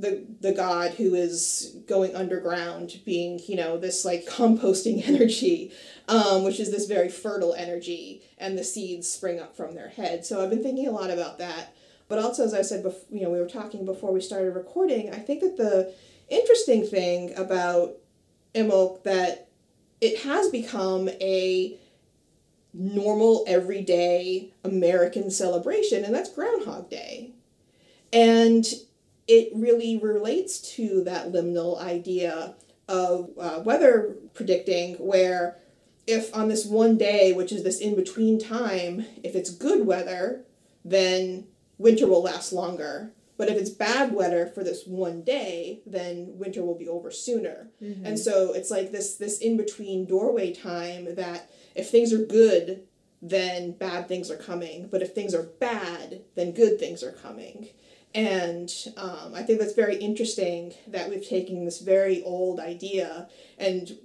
the the god who is going underground being you know this like composting energy um, which is this very fertile energy and the seeds spring up from their head so i've been thinking a lot about that but also as i said before you know we were talking before we started recording i think that the interesting thing about Imbolc that it has become a normal, everyday American celebration, and that's Groundhog Day. And it really relates to that liminal idea of uh, weather predicting, where if on this one day, which is this in between time, if it's good weather, then winter will last longer. But if it's bad weather for this one day, then winter will be over sooner. Mm-hmm. And so it's like this this in between doorway time that if things are good, then bad things are coming. But if things are bad, then good things are coming. And um, I think that's very interesting that we've taken this very old idea and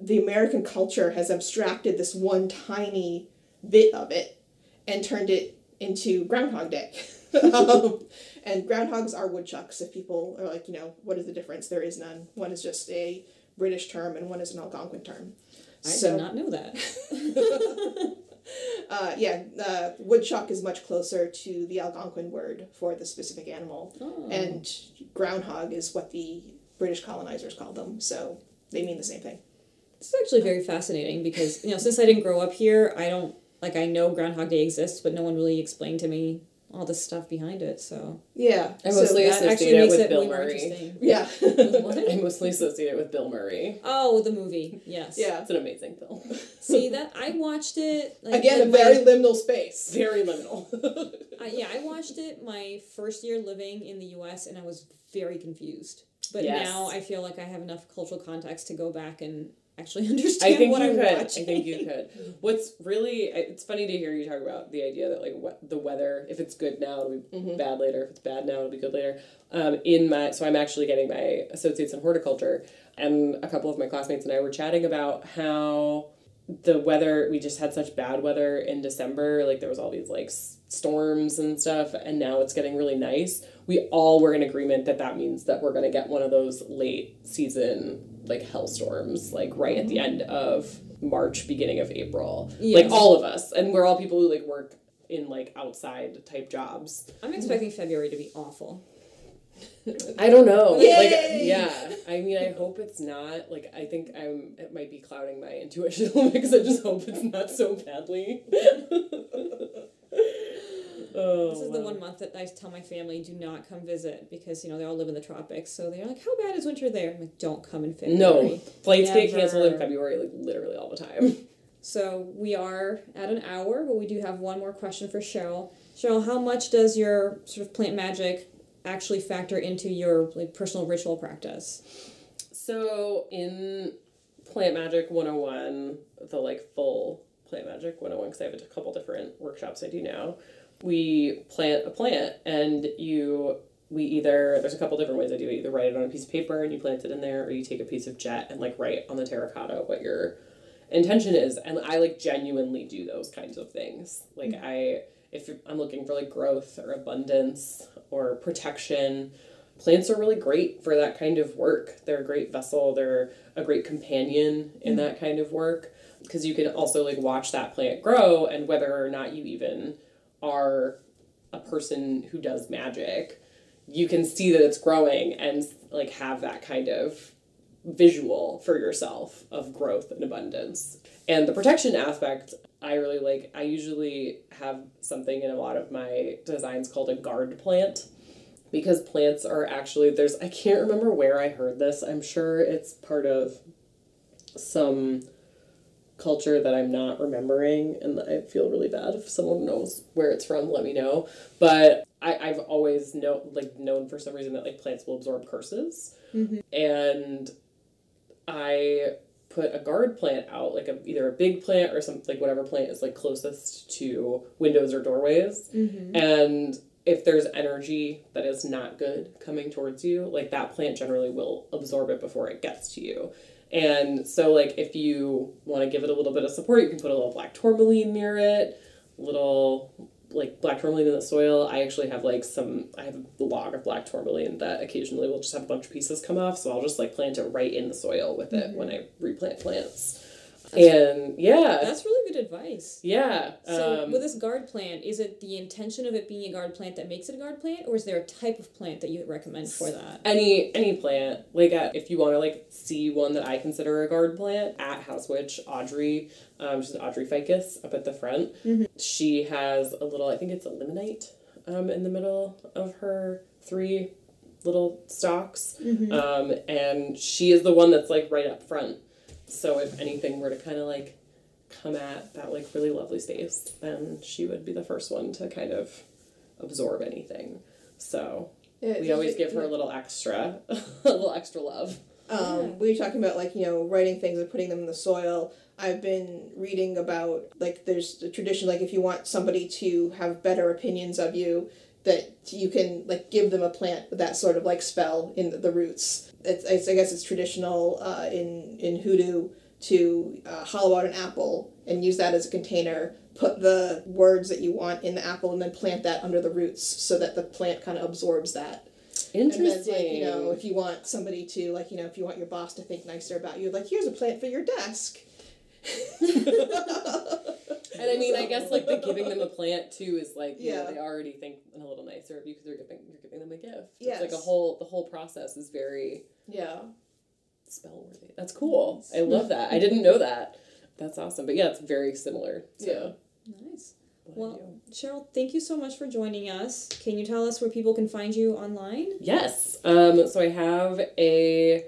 the American culture has abstracted this one tiny bit of it and turned it into Groundhog Day. um, and groundhogs are woodchucks. If people are like, you know, what is the difference? There is none. One is just a British term, and one is an Algonquin term. I so, did not know that. uh, yeah, uh, woodchuck is much closer to the Algonquin word for the specific animal, oh. and groundhog is what the British colonizers called them. So they mean the same thing. This is actually very fascinating because you know since I didn't grow up here, I don't like I know Groundhog Day exists, but no one really explained to me all the stuff behind it. So yeah, I mostly so associate it with it Bill Murray. Yeah, I mostly associate it with Bill Murray. Oh, the movie. Yes. Yeah, it's an amazing film. See that I watched it like, again. A very my, liminal space. Very liminal. uh, yeah, I watched it my first year living in the U.S. and I was very confused. But yes. now I feel like I have enough cultural context to go back and actually understand I think what you I'm could. watching. I think you could. What's really it's funny to hear you talk about the idea that like what the weather if it's good now it'll be mm-hmm. bad later if it's bad now it'll be good later. Um, in my so I'm actually getting my associates in horticulture and a couple of my classmates and I were chatting about how the weather we just had such bad weather in December like there was all these like storms and stuff and now it's getting really nice we all were in agreement that that means that we're going to get one of those late season like hellstorms like right at the mm-hmm. end of March beginning of April yes. like all of us and we're all people who like work in like outside type jobs I'm expecting February to be awful I don't know. Yay! Like yeah. I mean I hope it's not. Like I think I'm it might be clouding my intuition because I just hope it's not so badly. Oh, this is wow. the one month that I tell my family do not come visit because you know they all live in the tropics. So they're like, "How bad is winter there?" I'm like, "Don't come in February." No, flights Never. get canceled in February, like literally all the time. So we are at an hour, but we do have one more question for Cheryl. Cheryl, how much does your sort of plant magic actually factor into your like personal ritual practice? So in Plant Magic 101, the like full Plant Magic 101, because I have a couple different workshops I do now we plant a plant and you we either there's a couple different ways I do it. Either write it on a piece of paper and you plant it in there, or you take a piece of jet and like write on the terracotta what your intention is. And I like genuinely do those kinds of things. Like mm-hmm. I if I'm looking for like growth or abundance or protection, plants are really great for that kind of work. They're a great vessel. They're a great companion in mm-hmm. that kind of work because you can also like watch that plant grow and whether or not you even are a person who does magic, you can see that it's growing and like have that kind of visual for yourself of growth and abundance. And the protection aspect, I really like. I usually have something in a lot of my designs called a guard plant because plants are actually there's I can't remember where I heard this. I'm sure it's part of some culture that I'm not remembering, and I feel really bad if someone knows where it's from. Let me know. But I, I've always know like known for some reason that like plants will absorb curses, mm-hmm. and I put a guard plant out, like a, either a big plant or something, like whatever plant is like closest to windows or doorways, mm-hmm. and if there's energy that is not good coming towards you, like that plant generally will absorb it before it gets to you. And so, like, if you want to give it a little bit of support, you can put a little black tourmaline near it, little like black tourmaline in the soil. I actually have like some, I have a log of black tourmaline that occasionally will just have a bunch of pieces come off. So I'll just like plant it right in the soil with it mm-hmm. when I replant plants. And yeah, That's really good advice. yeah. So um, with this guard plant, is it the intention of it being a guard plant that makes it a guard plant, or is there a type of plant that you recommend for that? any any plant like uh, if you want to like see one that i consider a guard plant at HausWitch audrey um, she's audrey ficus up at the front she has a little i think it's a limonite um, in the middle of her three little stalks um, and she is the one that's like right up front so if anything were to kind of like come at that like really lovely space then she would be the first one to kind of absorb anything so Yeah, we always give her a little extra, a little extra love. Um, we were talking about like you know writing things and putting them in the soil. I've been reading about like there's a tradition like if you want somebody to have better opinions of you, that you can like give them a plant with that sort of like spell in the, the roots. It's, it's I guess it's traditional uh, in in hoodoo to uh, hollow out an apple and use that as a container. Put the words that you want in the apple and then plant that under the roots so that the plant kind of absorbs that. Interesting. And then, like, you know, if you want somebody to, like, you know, if you want your boss to think nicer about you, like, here's a plant for your desk. and I mean, I guess like the giving them a plant too is like, you know, Yeah. they already think a little nicer of you because you're giving you're giving them a gift. It's like a whole the whole process is very Yeah. spell worthy. That's cool. I love that. I didn't know that. That's awesome. But yeah, it's very similar to Yeah. Nice. Well. Cheryl, thank you so much for joining us. Can you tell us where people can find you online? Yes. Um, so I have a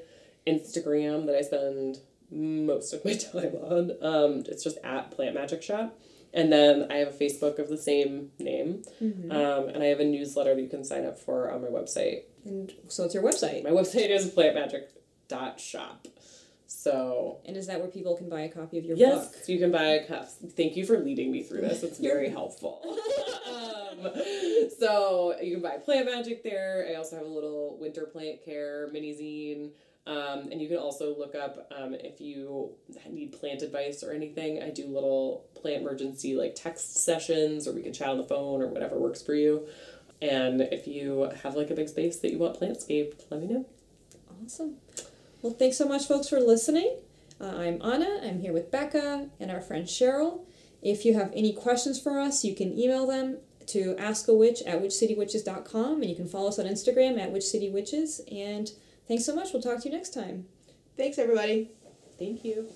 Instagram that I spend most of my time on. Um, it's just at Plant Magic Shop. And then I have a Facebook of the same name. Um, and I have a newsletter that you can sign up for on my website. And so it's your website. My website is plantmagic.shop. So And is that where people can buy a copy of your yes, book? Yes, you can buy a cup. Thank you for leading me through this. It's very helpful. um, so you can buy Plant Magic there. I also have a little winter plant care mini zine. Um, and you can also look up um, if you need plant advice or anything. I do little plant emergency like text sessions, or we can chat on the phone or whatever works for you. And if you have like a big space that you want plantscaped, let me know. Awesome. Well, thanks so much, folks, for listening. Uh, I'm Anna. I'm here with Becca and our friend Cheryl. If you have any questions for us, you can email them to askawitch at witchcitywitches.com and you can follow us on Instagram at witchcitywitches. And thanks so much. We'll talk to you next time. Thanks, everybody. Thank you.